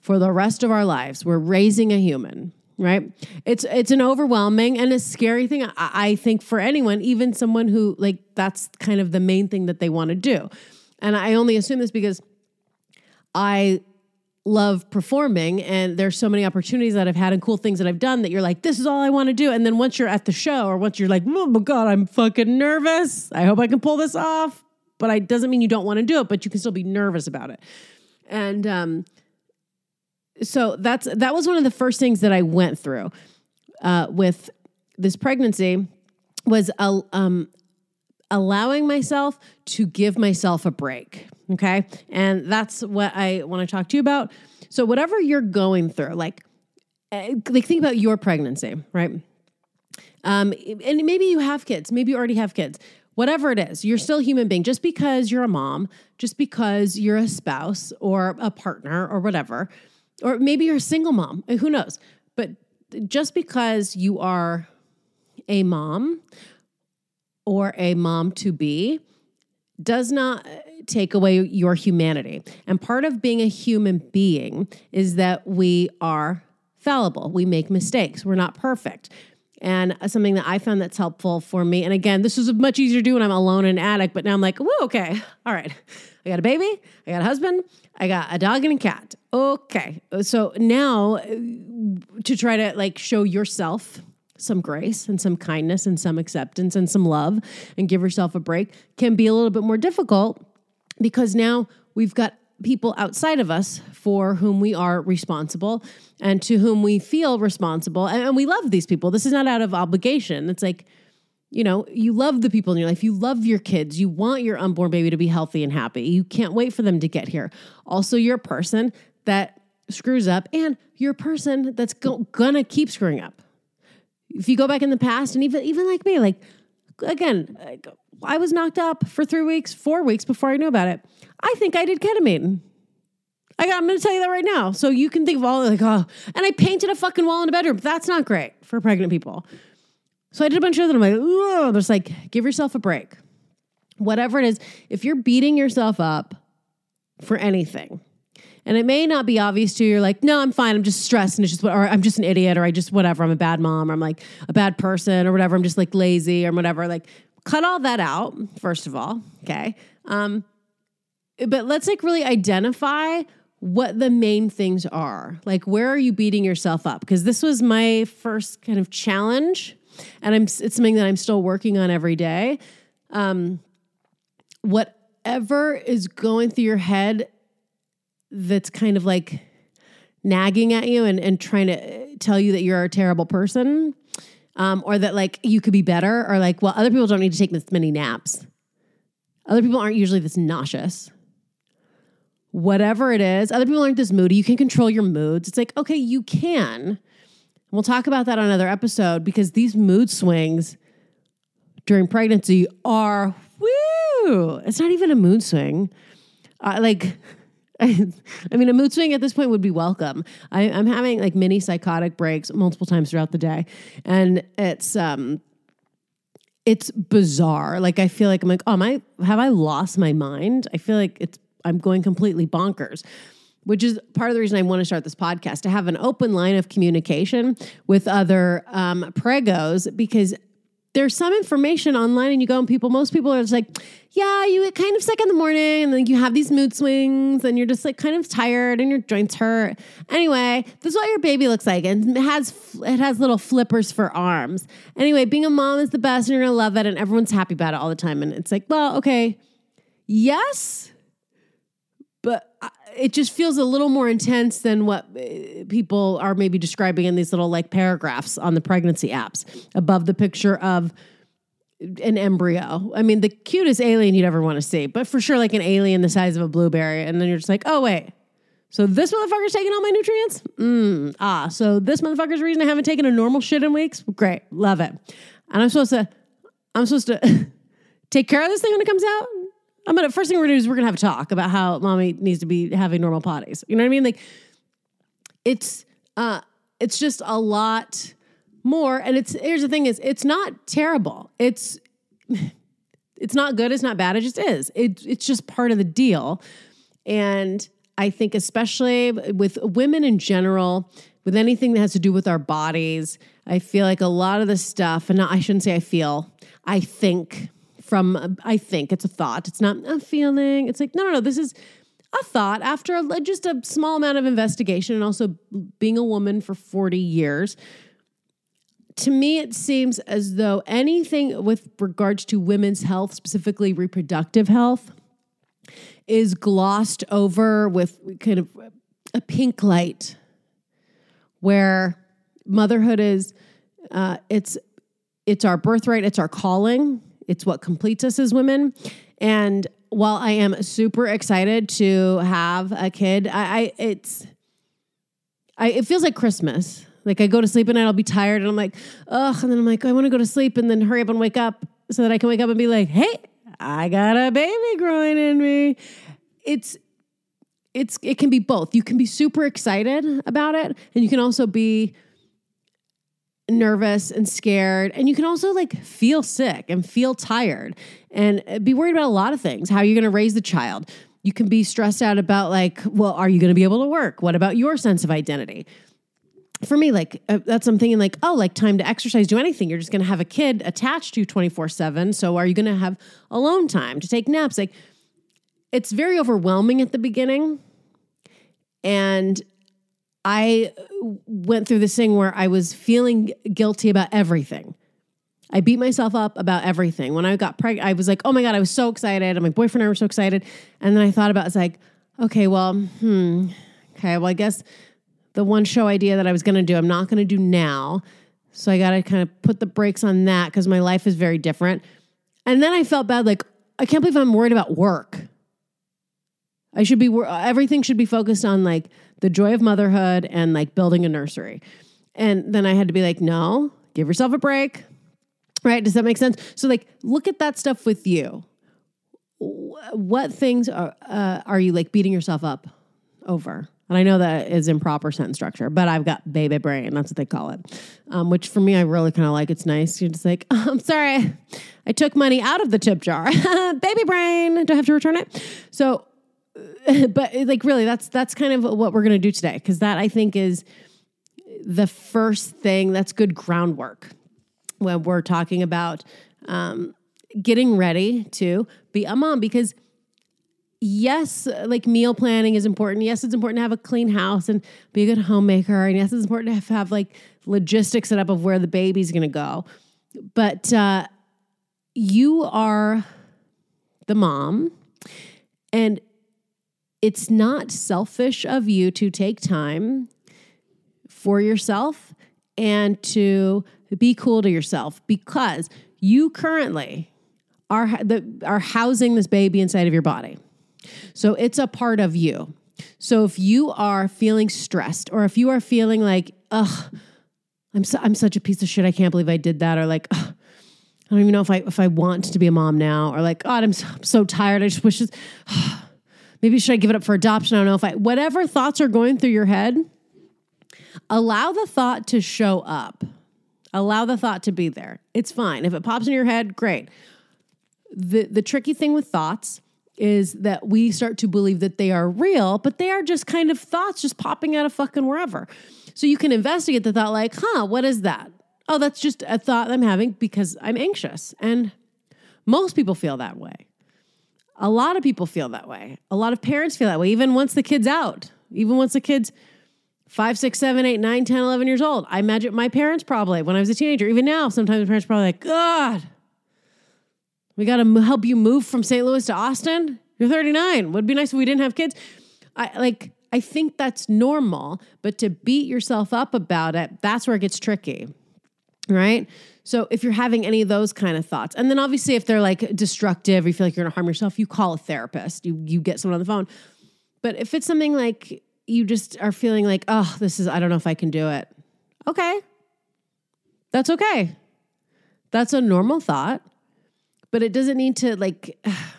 for the rest of our lives. We're raising a human right? It's it's an overwhelming and a scary thing I, I, think for anyone even someone who like that's kind of the main thing that they want to do. And i only assume this because i love performing and there's so many opportunities that i've had and cool things that i've done that you're like this is all i want to do. And then once you're at the show or once you're like oh my god i'm fucking nervous. I hope i can pull this off. But it doesn't mean you don't want to do it but you can still be nervous about it. And um so that's that was one of the first things that I went through uh, with this pregnancy was uh, um, allowing myself to give myself a break. Okay, and that's what I want to talk to you about. So whatever you're going through, like eh, like think about your pregnancy, right? Um, and maybe you have kids, maybe you already have kids. Whatever it is, you're still a human being. Just because you're a mom, just because you're a spouse or a partner or whatever, or maybe you're a single mom, uh, who knows? But just because you are a mom or a mom to be does not uh, take away your humanity. And part of being a human being is that we are fallible. We make mistakes. We're not perfect. And something that I found that's helpful for me, and again, this is much easier to do when I'm alone in an attic, but now I'm like, whoa, okay, all right. I got a baby, I got a husband, I got a dog and a cat. Okay. So now uh, to try to like show yourself some grace and some kindness and some acceptance and some love and give yourself a break can be a little bit more difficult because now we've got people outside of us for whom we are responsible and to whom we feel responsible. And, and we love these people. This is not out of obligation. It's like, you know, you love the people in your life. You love your kids. You want your unborn baby to be healthy and happy. You can't wait for them to get here. Also, you're a person that screws up and you're a person that's go- gonna keep screwing up. If you go back in the past and even even like me, like again, I was knocked up for three weeks, four weeks before I knew about it. I think I did ketamine. I got, I'm going to tell you that right now. So you can think of all like, oh, and I painted a fucking wall in a bedroom. That's not great for pregnant people. So I did a bunch of them. I'm like, oh, there's like, give yourself a break. Whatever it is, if you're beating yourself up for anything, and it may not be obvious to you, you're like, no, I'm fine. I'm just stressed and it's just, or I'm just an idiot, or I just, whatever. I'm a bad mom, or I'm like a bad person, or whatever. I'm just like lazy, or whatever. Like, cut all that out, first of all. Okay. Um, but let's like really identify what the main things are. Like, where are you beating yourself up? Because this was my first kind of challenge, and I'm it's something that I'm still working on every day. Um, whatever is going through your head that's kind of like nagging at you and, and trying to tell you that you're a terrible person um, or that like you could be better or like well other people don't need to take this many naps. Other people aren't usually this nauseous. Whatever it is other people aren't this moody. You can control your moods. It's like okay you can we'll talk about that on another episode because these mood swings during pregnancy are woo it's not even a mood swing uh, like I, mean, a mood swing at this point would be welcome. I, am having like mini psychotic breaks multiple times throughout the day, and it's um, it's bizarre. Like I feel like I'm like, oh, my, have I lost my mind? I feel like it's I'm going completely bonkers. Which is part of the reason I want to start this podcast to have an open line of communication with other um, preggos because there's some information online and you go and people most people are just like yeah you get kind of sick in the morning and then you have these mood swings and you're just like kind of tired and your joints hurt. Anyway this is what your baby looks like and it has it has little flippers for arms. Anyway being a mom is the best and you're gonna love it and everyone's happy about it all the time and it's like well okay yes but it just feels a little more intense than what uh, people are maybe describing in these little like paragraphs on the pregnancy apps above the picture of an embryo. I mean, the cutest alien you'd ever want to see, but for sure, like an alien the size of a blueberry. And then you're just like, oh, wait. So this motherfucker's taking all my nutrients? Mm, ah, so this motherfucker's reason I haven't taken a normal shit in weeks? Great. Love it. And I'm supposed to, I'm supposed to take care of this thing when it comes out? I'm gonna first thing we're gonna do is we're gonna have a talk about how mommy needs to be having normal potties. You know what I mean? Like it's uh it's just a lot more. And it's here's the thing is it's not terrible. It's it's not good, it's not bad, it just is. It, it's just part of the deal. And I think especially with women in general, with anything that has to do with our bodies, I feel like a lot of the stuff, and I shouldn't say I feel, I think from I think it's a thought. It's not a feeling. It's like no, no, no. This is a thought after a, just a small amount of investigation and also being a woman for 40 years. To me, it seems as though anything with regards to women's health, specifically reproductive health, is glossed over with kind of a pink light where motherhood is uh, it's it's our birthright, it's our calling it's what completes us as women. And while I am super excited to have a kid, I, I it's I it feels like Christmas. Like I go to sleep at night, I'll be tired, and I'm like, ugh, and then I'm like, I want to go to sleep and then hurry up and wake up so that I can wake up and be like, hey, I got a baby growing in me. It's it's it can be both. You can be super excited about it, and you can also be nervous and scared. And you can also like feel sick and feel tired and be worried about a lot of things. How are you going to raise the child? You can be stressed out about like, well, are you going to be able to work? What about your sense of identity? For me, like uh, that's thinking like, oh, like time to exercise, do anything. You're just going to have a kid attached to you 24 seven. So are you going to have alone time to take naps? Like it's very overwhelming at the beginning. And I went through this thing where I was feeling guilty about everything. I beat myself up about everything. When I got pregnant, I was like, oh my God, I was so excited. And my boyfriend and I were so excited. And then I thought about it's like, Okay, well, hmm. Okay, well, I guess the one show idea that I was going to do, I'm not going to do now. So I got to kind of put the brakes on that because my life is very different. And then I felt bad, like, I can't believe I'm worried about work. I should be, everything should be focused on like the joy of motherhood and like building a nursery. And then I had to be like, no, give yourself a break. Right? Does that make sense? So, like, look at that stuff with you. What things are, uh, are you like beating yourself up over? And I know that is improper sentence structure, but I've got baby brain. That's what they call it. Um, which for me, I really kind of like. It's nice. You're just like, oh, I'm sorry, I took money out of the tip jar. baby brain. Do I have to return it? So, but like really, that's that's kind of what we're gonna do today because that I think is the first thing. That's good groundwork when we're talking about um, getting ready to be a mom because yes, like meal planning is important. Yes, it's important to have a clean house and be a good homemaker. And yes, it's important to have, have like logistics set up of where the baby's going to go. But uh, you are the mom, and it's not selfish of you to take time for yourself and to be cool to yourself because you currently are the, are housing this baby inside of your body. So it's a part of you. So if you are feeling stressed or if you are feeling like, ugh, I'm, I'm such a piece of shit, I can't believe I did that, or like, I don't even know if I if I want to be a mom now, or like, God, I'm so, I'm so tired. I just wish this, maybe should I give it up for adoption? I don't know if I whatever thoughts are going through your head, allow the thought to show up. Allow the thought to be there. It's fine. If it pops in your head, great. The the tricky thing with thoughts is that we start to believe that they are real, but they are just kind of thoughts just popping out of fucking wherever. So you can investigate the thought like, huh, what is that? Oh, that's just a thought I'm having because I'm anxious. And most people feel that way. A lot of people feel that way. A lot of parents feel that way, even once the kid's out, even once the kid's five, six, seven, eight, nine, 10, 11 years old. I imagine my parents probably, when I was a teenager, even now, sometimes my parents probably like, God, we got to help you move from St. Louis to Austin. You're 39. Would be nice if we didn't have kids. I like I think that's normal, but to beat yourself up about it, that's where it gets tricky. Right? So if you're having any of those kind of thoughts, and then obviously if they're like destructive, you feel like you're gonna harm yourself, you call a therapist. You you get someone on the phone. But if it's something like you just are feeling like, oh, this is I don't know if I can do it. Okay. That's okay. That's a normal thought but it doesn't need to like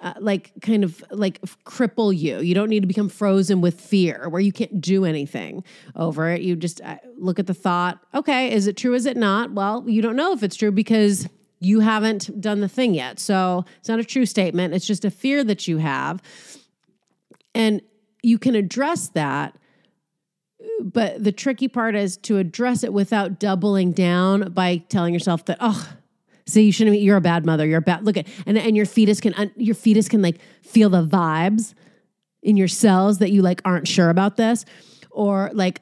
uh, like kind of like cripple you. You don't need to become frozen with fear where you can't do anything over it. You just uh, look at the thought, okay, is it true is it not? Well, you don't know if it's true because you haven't done the thing yet. So, it's not a true statement. It's just a fear that you have. And you can address that but the tricky part is to address it without doubling down by telling yourself that oh so you shouldn't. Be, You're a bad mother. You're a bad. Look at and and your fetus can your fetus can like feel the vibes in your cells that you like aren't sure about this, or like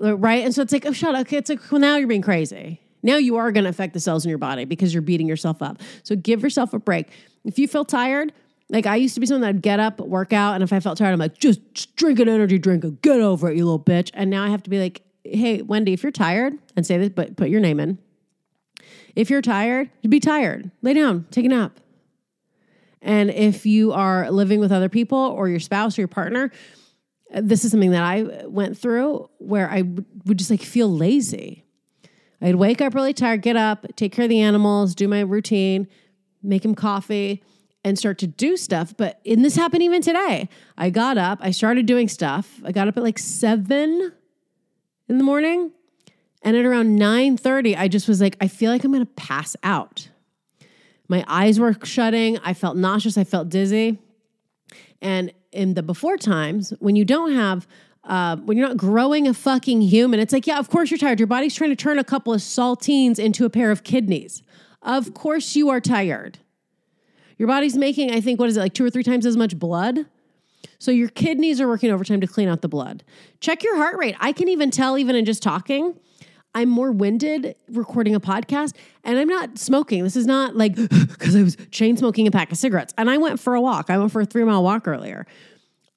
right. And so it's like oh shut up. Okay, it's like well now you're being crazy. Now you are going to affect the cells in your body because you're beating yourself up. So give yourself a break. If you feel tired, like I used to be someone that'd get up, work out, and if I felt tired, I'm like, just, just drink an energy drink and get over it, you little bitch. And now I have to be like, hey, Wendy, if you're tired, and say this, but put your name in. If you're tired, you'd be tired. Lay down, take a nap. And if you are living with other people or your spouse or your partner, this is something that I went through where I would just like feel lazy. I'd wake up really tired, get up, take care of the animals, do my routine, make him coffee, and start to do stuff. But and this happened even today. I got up, I started doing stuff. I got up at like seven in the morning. And at around 9:30, I just was like, I feel like I'm gonna pass out. My eyes were shutting. I felt nauseous. I felt dizzy. And in the before times, when you don't have uh, when you're not growing a fucking human, it's like, yeah, of course you're tired. Your body's trying to turn a couple of saltines into a pair of kidneys. Of course you are tired. Your body's making, I think, what is it, like two or three times as much blood? So your kidneys are working overtime to clean out the blood. Check your heart rate. I can even tell, even in just talking, I'm more winded recording a podcast and I'm not smoking. This is not like because I was chain smoking a pack of cigarettes. And I went for a walk. I went for a three mile walk earlier.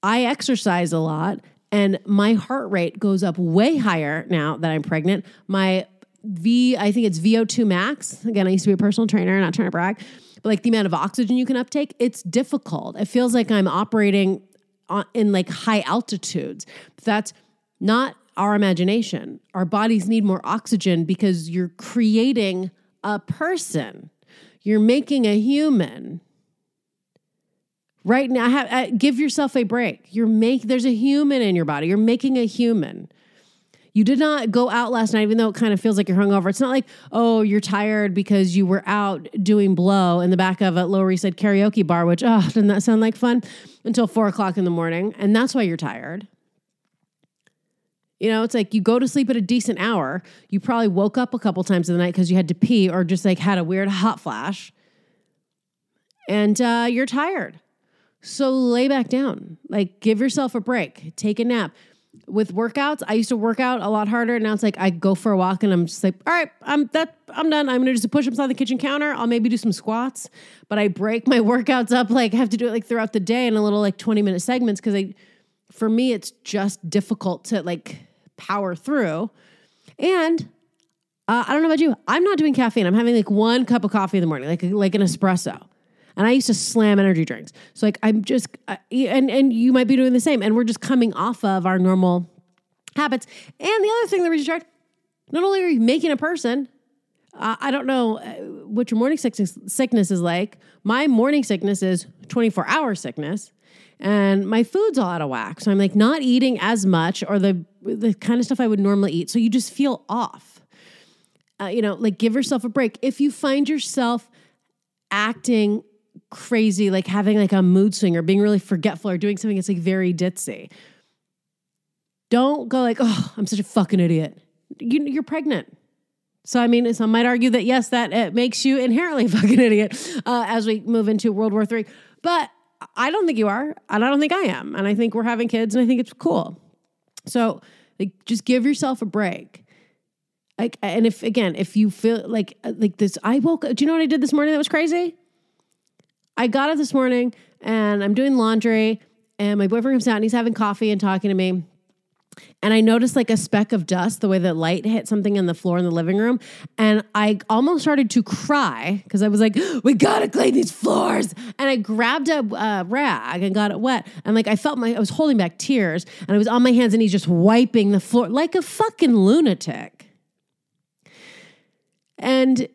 I exercise a lot and my heart rate goes up way higher now that I'm pregnant. My V, I think it's VO2 max. Again, I used to be a personal trainer, not trying to brag, but like the amount of oxygen you can uptake, it's difficult. It feels like I'm operating in like high altitudes. That's not our imagination. Our bodies need more oxygen because you're creating a person. You're making a human. Right now, have, uh, give yourself a break. You're make there's a human in your body. You're making a human. You did not go out last night, even though it kind of feels like you're hungover. It's not like, oh, you're tired because you were out doing blow in the back of a Lower East Side karaoke bar, which, oh, doesn't that sound like fun? Until four o'clock in the morning. And that's why you're tired. You know, it's like you go to sleep at a decent hour. You probably woke up a couple times in the night because you had to pee or just like had a weird hot flash. And uh, you're tired. So lay back down. Like give yourself a break. Take a nap with workouts, I used to work out a lot harder. Now it's like I go for a walk and I'm just like, all right, I'm that I'm done. I'm gonna do some push-ups on the kitchen counter. I'll maybe do some squats, but I break my workouts up like I have to do it like throughout the day in a little like 20 minute segments because I for me it's just difficult to like power through. And uh, I don't know about you. I'm not doing caffeine. I'm having like one cup of coffee in the morning, like like an espresso. And I used to slam energy drinks. So like I'm just and and you might be doing the same. And we're just coming off of our normal habits. And the other thing that we tried, not only are you making a person, uh, I don't know uh, what your morning sickness, sickness is like. My morning sickness is 24 hour sickness, and my food's all out of whack. So I'm like not eating as much or the the kind of stuff I would normally eat. So you just feel off. Uh, you know, like give yourself a break. If you find yourself acting crazy, like having like a mood swing or being really forgetful or doing something that's like very ditzy. Don't go like, oh, I'm such a fucking idiot. You, you're pregnant. So, I mean, some might argue that yes, that it makes you inherently fucking idiot uh, as we move into World War III. But I don't think you are, and I don't think I am. And I think we're having kids, and I think it's cool. So, like, just give yourself a break. Like, and if again, if you feel like uh, like this, I woke. Up. Do you know what I did this morning that was crazy? I got up this morning and I'm doing laundry, and my boyfriend comes out and he's having coffee and talking to me. And I noticed like a speck of dust, the way that light hit something in the floor in the living room. And I almost started to cry because I was like, we gotta clean these floors. And I grabbed a uh, rag and got it wet. And like I felt my, I was holding back tears and I was on my hands and he's just wiping the floor like a fucking lunatic. And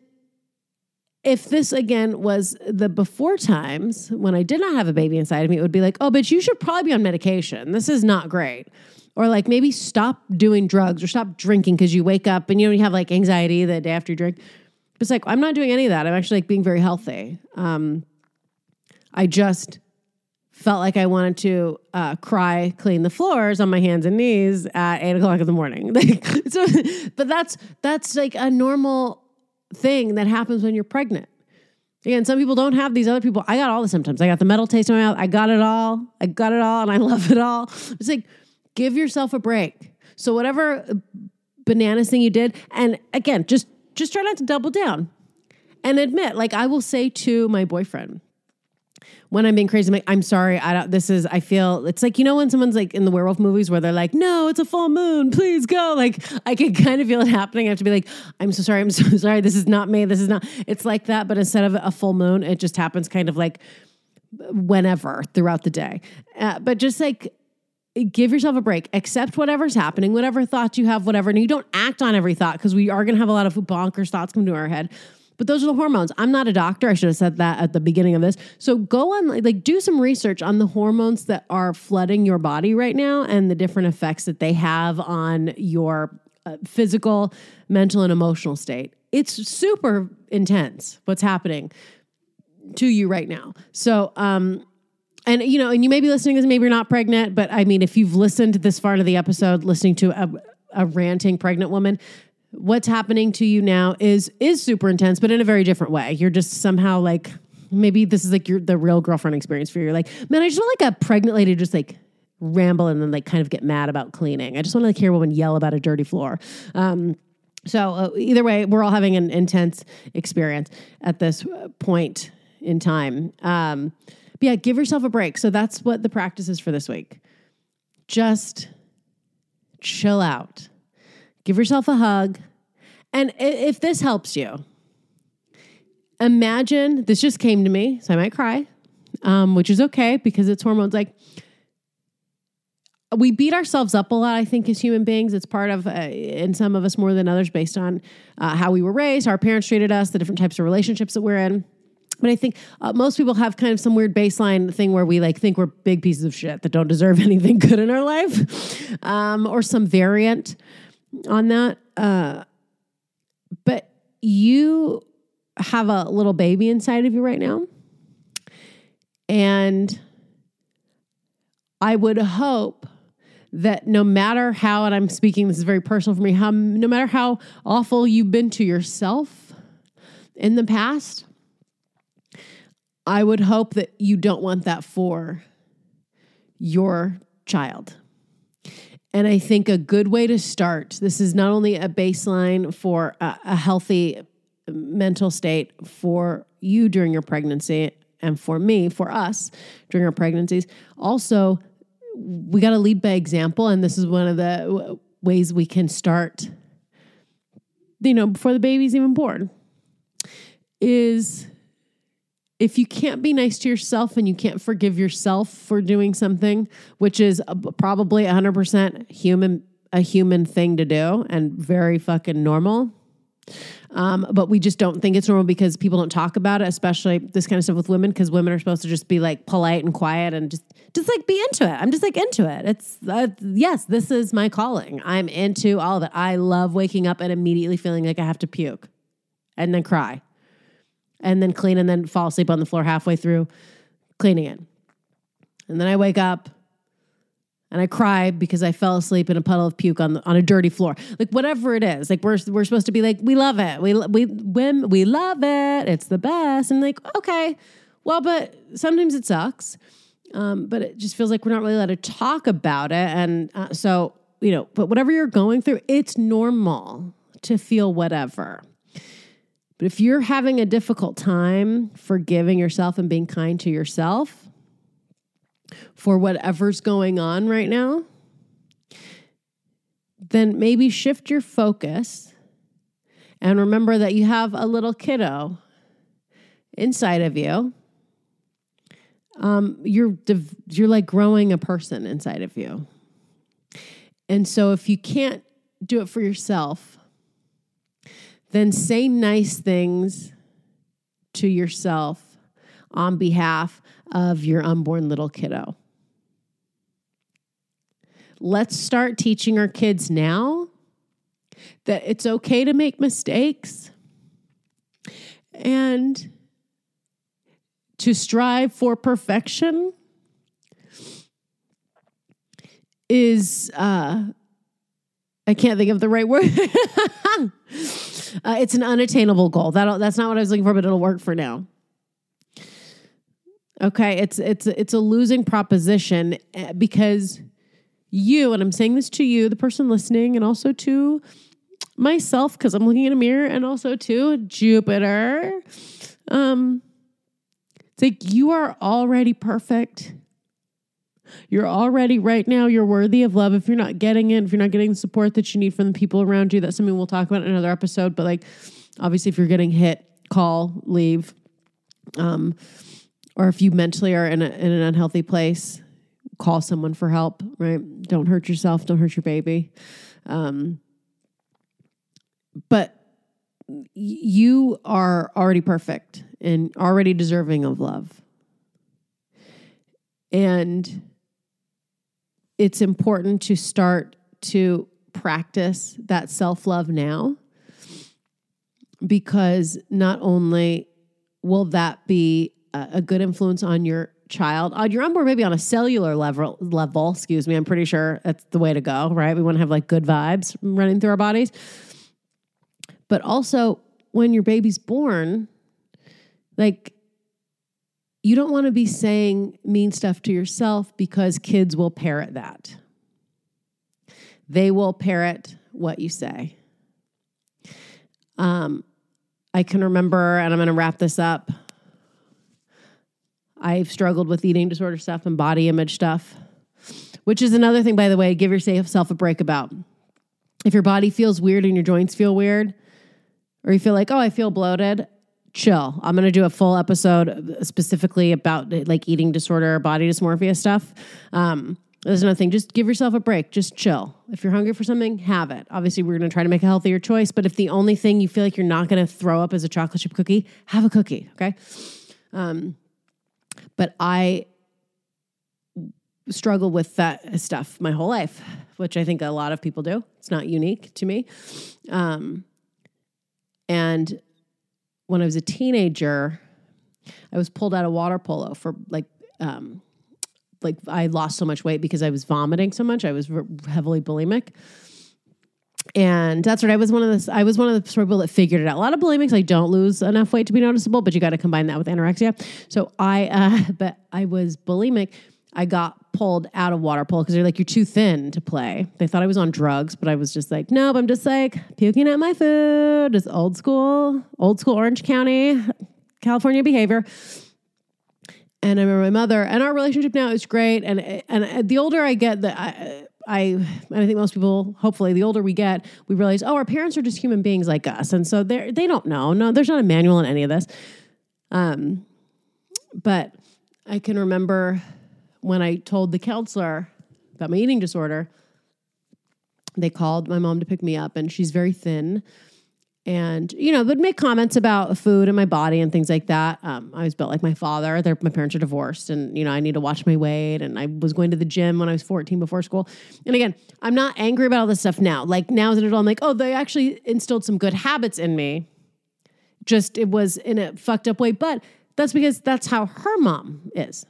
if this again was the before times when I did not have a baby inside of me, it would be like, oh, but you should probably be on medication. This is not great. Or like maybe stop doing drugs or stop drinking because you wake up and you know you have like anxiety the day after you drink. It's like I'm not doing any of that. I'm actually like being very healthy. Um, I just felt like I wanted to uh, cry, clean the floors on my hands and knees at eight o'clock in the morning. so, but that's that's like a normal thing that happens when you're pregnant. Again, some people don't have these other people. I got all the symptoms. I got the metal taste in my mouth. I got it all. I got it all and I love it all. It's like, give yourself a break. So whatever bananas thing you did, and again, just just try not to double down and admit, like I will say to my boyfriend, when I'm being crazy, I'm like, I'm sorry. I don't, this is, I feel, it's like, you know, when someone's like in the werewolf movies where they're like, no, it's a full moon, please go. Like, I can kind of feel it happening. I have to be like, I'm so sorry. I'm so sorry. This is not me. This is not, it's like that. But instead of a full moon, it just happens kind of like whenever throughout the day. Uh, but just like, give yourself a break accept whatever's happening whatever thoughts you have whatever and you don't act on every thought because we are going to have a lot of bonkers thoughts come to our head but those are the hormones. I'm not a doctor. I should have said that at the beginning of this. So go on, like, do some research on the hormones that are flooding your body right now and the different effects that they have on your uh, physical, mental, and emotional state. It's super intense what's happening to you right now. So, um, and you know, and you may be listening to this, maybe you're not pregnant, but I mean, if you've listened this far into the episode, listening to a, a ranting pregnant woman, what's happening to you now is is super intense, but in a very different way. You're just somehow like maybe this is like your the real girlfriend experience for you. You're like, man, I just want like a pregnant lady to just like ramble and then like kind of get mad about cleaning. I just want to like hear a woman yell about a dirty floor. Um, So, uh, either way, we're all having an intense experience at this point in time. Um, but yeah, give yourself a break. So, that's what the practice is for this week. Just chill out, give yourself a hug. And if this helps you, imagine this just came to me, so I might cry, um, which is okay because it's hormones. Like, we beat ourselves up a lot, I think, as human beings. It's part of, uh, and some of us more than others, based on uh, how we were raised, how our parents treated us, the different types of relationships that we're in. But I think uh, most people have kind of some weird baseline thing where we like think we're big pieces of shit that don't deserve anything good in our life, um, or some variant on that. Uh, but you have a little baby inside of you right now, and I would hope that no matter how, and I'm speaking, this is very personal for me, how no matter how awful you've been to yourself in the past, I would hope that you don't want that for your child. And I think a good way to start this is not only a baseline for a, a healthy mental state for you during your pregnancy and for me, for us during our pregnancies, also we got to lead by example. And this is one of the ways we can start, you know, before the baby's even born, is if you can't be nice to yourself and you can't forgive yourself for doing something, which is probably 100% human, a human thing to do and very fucking normal um, but we just don't think it's normal because people don't talk about it, especially this kind of stuff with women, because women are supposed to just be like polite and quiet and just just like be into it. I'm just like into it. It's uh, yes, this is my calling. I'm into all of it. I love waking up and immediately feeling like I have to puke, and then cry, and then clean, and then fall asleep on the floor halfway through cleaning it, and then I wake up and I cry because I fell asleep in a puddle of puke on the, on a dirty floor. Like whatever it is, like we're we're supposed to be like we love it, we we when we love it, it's the best, and like okay, well, but sometimes it sucks, um, but it just feels like we're not really allowed to talk about it, and uh, so you know, but whatever you're going through, it's normal to feel whatever. But if you're having a difficult time forgiving yourself and being kind to yourself, for whatever's going on right now, then maybe shift your focus and remember that you have a little kiddo inside of you. Um, you're you're like growing a person inside of you, and so if you can't do it for yourself, then say nice things to yourself on behalf of your unborn little kiddo. Let's start teaching our kids now that it's okay to make mistakes and to strive for perfection is uh I can't think of the right word. uh, it's an unattainable goal. That that's not what I was looking for, but it'll work for now. Okay, it's it's it's a losing proposition eh, because you and I'm saying this to you, the person listening, and also to myself because I'm looking in a mirror, and also to Jupiter. Um, it's like you are already perfect. You're already right now, you're worthy of love. If you're not getting it, if you're not getting the support that you need from the people around you, that's something we'll talk about in another episode. But like, obviously, if you're getting hit, call, leave. Um, or if you mentally are in, a, in an unhealthy place, call someone for help, right? Don't hurt yourself, don't hurt your baby. Um, but you are already perfect and already deserving of love. And it's important to start to practice that self love now because not only will that be a good influence on your child on your unborn maybe on a cellular level level excuse me i'm pretty sure that's the way to go right? We want to have like good vibes running through our bodies. But also when your baby's born like you don't want to be saying mean stuff to yourself because kids will parrot that they will parrot what you say Um, I can remember, and I'm going to wrap this up. I've struggled with eating disorder stuff and body image stuff, which is another thing, by the way, give yourself a break about. If your body feels weird and your joints feel weird, or you feel like, oh, I feel bloated, chill. I'm going to do a full episode specifically about like eating disorder, body dysmorphia stuff. Um, there's another thing. Just give yourself a break. Just chill. If you're hungry for something, have it. Obviously, we're going to try to make a healthier choice. But if the only thing you feel like you're not going to throw up is a chocolate chip cookie, have a cookie. Okay. Um, but I struggle with that stuff my whole life, which I think a lot of people do. It's not unique to me. Um, and when I was a teenager, I was pulled out of water polo for like, um, like I lost so much weight because I was vomiting so much. I was heavily bulimic. And that's what I was one of the I was one of the people that figured it out. A lot of bulimics like don't lose enough weight to be noticeable, but you got to combine that with anorexia. So I, uh, but I was bulimic. I got pulled out of water polo because they're like, you're too thin to play. They thought I was on drugs, but I was just like, nope, I'm just like puking at my food. It's old school, old school Orange County, California behavior. And I remember my mother, and our relationship now is great. And and the older I get, the I, I I think most people, hopefully, the older we get, we realize, oh, our parents are just human beings like us, and so they they don't know. No, there's not a manual in any of this. Um, but I can remember when I told the counselor about my eating disorder. They called my mom to pick me up, and she's very thin. And you know would make comments about food and my body and things like that. Um, i was built like my father They're, my parents are divorced and you know i need to watch my weight and i was going to the gym when i was 14 before school. And again i'm not angry about all this stuff now. Like now as an adult i'm like oh they actually instilled some good habits in me. Just it was in a fucked up way but that's because that's how her mom is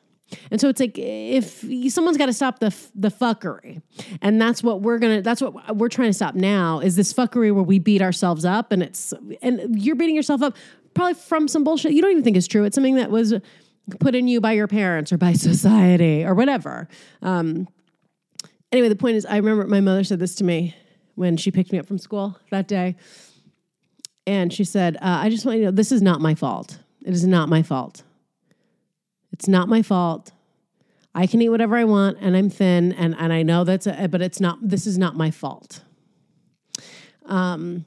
and so it's like if someone's got to stop the the fuckery, and that's what we're gonna. That's what we're trying to stop now. Is this fuckery where we beat ourselves up, and it's and you're beating yourself up probably from some bullshit you don't even think is true. It's something that was put in you by your parents or by society or whatever. Um, anyway, the point is, I remember my mother said this to me when she picked me up from school that day, and she said, uh, "I just want you to know this is not my fault. It is not my fault." It's not my fault. I can eat whatever I want and I'm thin and, and I know that's a, but it's not this is not my fault. Um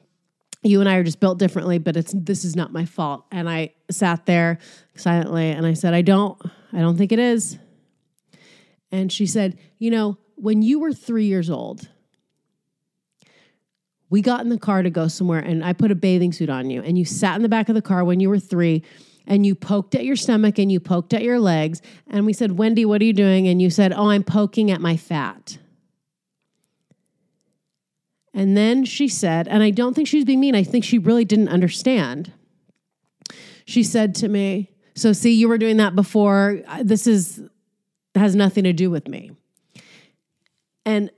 you and I are just built differently, but it's this is not my fault. And I sat there silently and I said, I don't, I don't think it is. And she said, You know, when you were three years old, we got in the car to go somewhere and I put a bathing suit on you and you sat in the back of the car when you were three and you poked at your stomach and you poked at your legs. And we said, Wendy, what are you doing? And you said, Oh, I'm poking at my fat. And then she said, and I don't think she's being mean, I think she really didn't understand. She said to me, So, see, you were doing that before. This is has nothing to do with me. And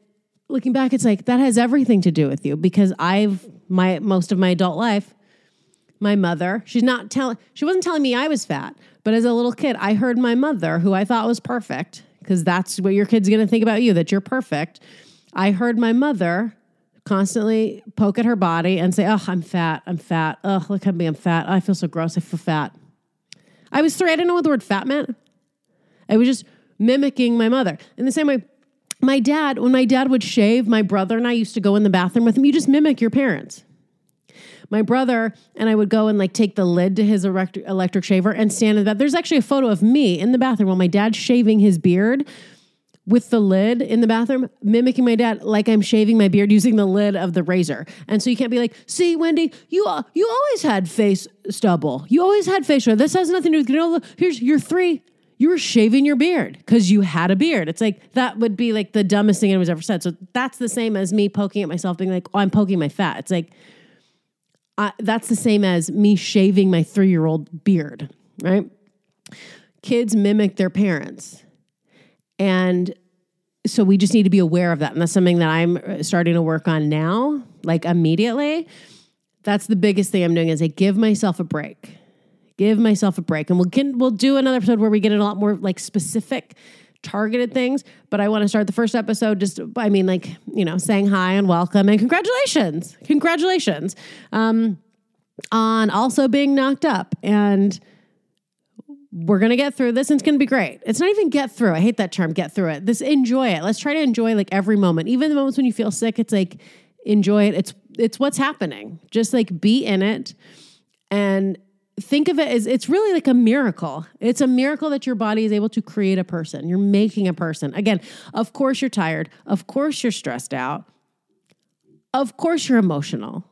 looking back, it's like that has everything to do with you because I've my most of my adult life my mother. She's not telling she wasn't telling me I was fat, but as a little kid, I heard my mother, who I thought was perfect, because that's what your kid's gonna think about you, that you're perfect. I heard my mother constantly poke at her body and say, Oh, I'm fat, I'm fat. Oh, look at me, I'm fat. Oh, I feel so gross, I feel fat. I was three, I didn't know what the word fat meant. I was just mimicking my mother. In the same way, my dad, when my dad would shave, my brother and I used to go in the bathroom with him. You just mimic your parents my brother and I would go and like take the lid to his electric, electric shaver and stand in the bath. There's actually a photo of me in the bathroom while my dad's shaving his beard with the lid in the bathroom, mimicking my dad like I'm shaving my beard using the lid of the razor. And so you can't be like, "See, Wendy, you you always had face stubble. You always had facial. This has nothing to do with granola. Here's your three. You were shaving your beard because you had a beard. It's like that would be like the dumbest thing anyone's ever said. So that's the same as me poking at myself, being like, "Oh, I'm poking my fat." It's like I, that's the same as me shaving my three year old beard, right? Kids mimic their parents. And so we just need to be aware of that. And that's something that I'm uh, starting to work on now, like immediately. That's the biggest thing I'm doing is I give myself a break. Give myself a break. And we'll get, we'll do another episode where we get a lot more like specific targeted things, but I want to start the first episode just, I mean, like, you know, saying hi and welcome and congratulations. Congratulations. Um, on also being knocked up. And we're going to get through this and it's going to be great. It's not even get through. I hate that term, get through it. This enjoy it. Let's try to enjoy like every moment. Even the moments when you feel sick, it's like enjoy it. It's it's what's happening. Just like be in it and think of it as it's really like a miracle. It's a miracle that your body is able to create a person. You're making a person. Again, of course you're tired. Of course you're stressed out. Of course you're emotional.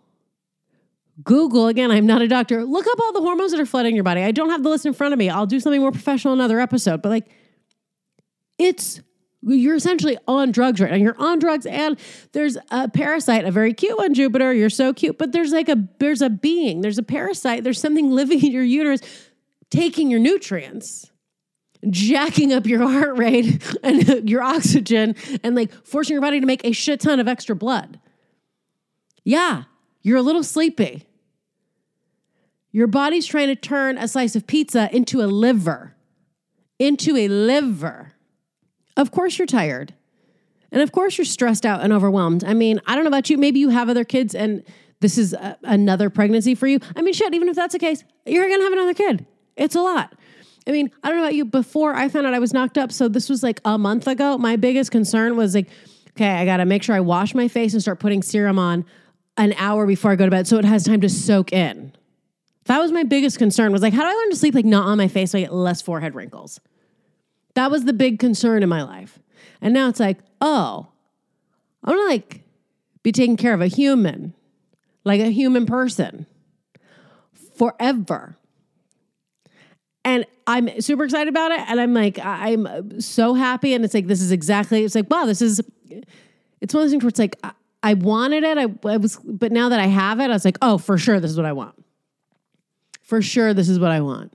Google, again, I'm not a doctor. Look up all the hormones that are flooding your body. I don't have the list in front of me. I'll do something more professional another episode. But like, it's you're essentially on drugs right now. You're on drugs, and there's a parasite, a very cute one, Jupiter. You're so cute, but there's like a there's a being, there's a parasite, there's something living in your uterus, taking your nutrients, jacking up your heart rate and your oxygen, and like forcing your body to make a shit ton of extra blood. Yeah, you're a little sleepy. Your body's trying to turn a slice of pizza into a liver, into a liver. Of course, you're tired. And of course, you're stressed out and overwhelmed. I mean, I don't know about you. Maybe you have other kids and this is a, another pregnancy for you. I mean, shit, even if that's the case, you're going to have another kid. It's a lot. I mean, I don't know about you. Before I found out I was knocked up, so this was like a month ago, my biggest concern was like, okay, I got to make sure I wash my face and start putting serum on an hour before I go to bed so it has time to soak in. That was my biggest concern was like, how do I learn to sleep like not on my face so I get less forehead wrinkles? That was the big concern in my life. And now it's like, oh, I want to like be taking care of a human, like a human person forever. And I'm super excited about it. And I'm like, I'm so happy. And it's like, this is exactly, it's like, wow, this is, it's one of those things where it's like, I wanted it. I, I was, but now that I have it, I was like, oh, for sure, this is what I want. For sure, this is what I want.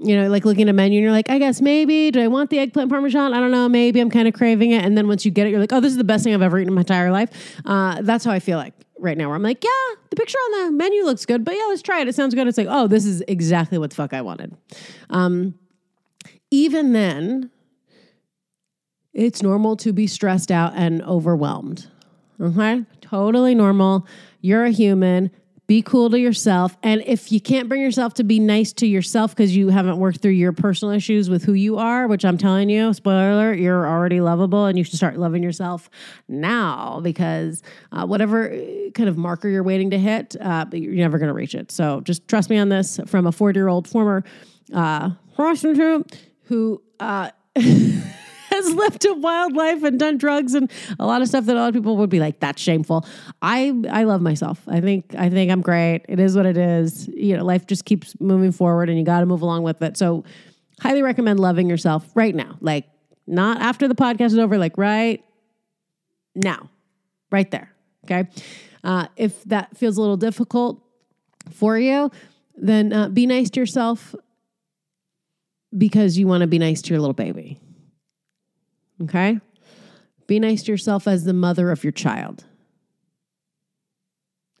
You know, like looking at a menu and you're like, I guess maybe, do I want the eggplant parmesan? I don't know, maybe I'm kind of craving it. And then once you get it, you're like, oh, this is the best thing I've ever eaten in my entire life. Uh, that's how I feel like right now, where I'm like, yeah, the picture on the menu looks good, but yeah, let's try it. It sounds good. It's like, oh, this is exactly what the fuck I wanted. Um, even then, it's normal to be stressed out and overwhelmed. Okay? Totally normal. You're a human. Be cool to yourself. And if you can't bring yourself to be nice to yourself because you haven't worked through your personal issues with who you are, which I'm telling you, spoiler alert, you're already lovable and you should start loving yourself now because uh, whatever uh, kind of marker you're waiting to hit, uh, you're never going to reach it. So just trust me on this from a 40 year old former uh, prostitute who. Uh, has lived a wild life and done drugs and a lot of stuff that a lot of people would be like, that's shameful. I I love myself. I think I think I'm great. It is what it is. You know, life just keeps moving forward and you got to move along with it. So, highly recommend loving yourself right now. Like not after the podcast is over, like right now, right there. Okay. Uh, if that feels a little difficult for you, then uh, be nice to yourself because you want to be nice to your little baby. Okay? Be nice to yourself as the mother of your child.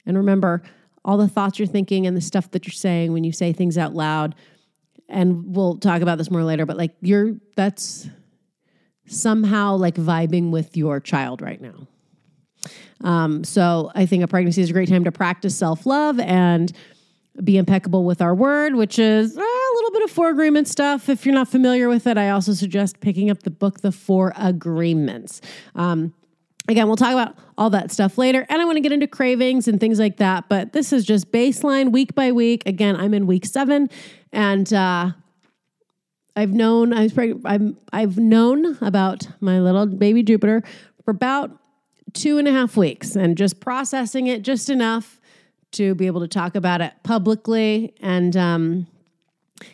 And remember, all the thoughts you're thinking and the stuff that you're saying when you say things out loud, and we'll talk about this more later, but like you're, that's somehow like vibing with your child right now. Um, so I think a pregnancy is a great time to practice self love and be impeccable with our word, which is uh, a little bit of four agreement stuff. If you're not familiar with it, I also suggest picking up the book, The Four Agreements. Um, again, we'll talk about all that stuff later. And I want to get into cravings and things like that. But this is just baseline week by week. Again, I'm in week seven and, uh, I've known I was pregnant, I'm I've known about my little baby Jupiter for about two and a half weeks and just processing it just enough to be able to talk about it publicly. And um,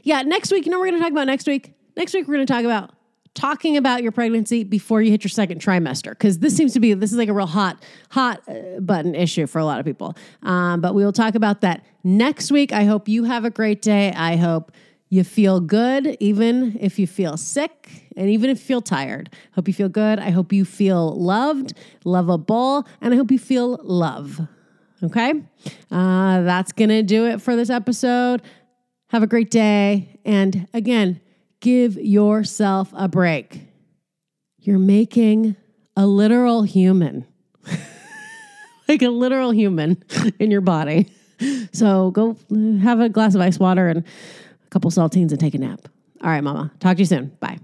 yeah, next week, you know, we're going to talk about next week. Next week, we're going to talk about talking about your pregnancy before you hit your second trimester because this seems to be this is like a real hot hot uh, button issue for a lot of people um, but we will talk about that next week i hope you have a great day i hope you feel good even if you feel sick and even if you feel tired hope you feel good i hope you feel loved lovable and i hope you feel love Okay. Uh, that's to do it for this episode. Have a great day. And again, give yourself a break. You're making a literal human. like a literal human in your body. So go have a glass of ice water and a couple saltines and take a nap. All right, mama. Talk to you soon. Bye.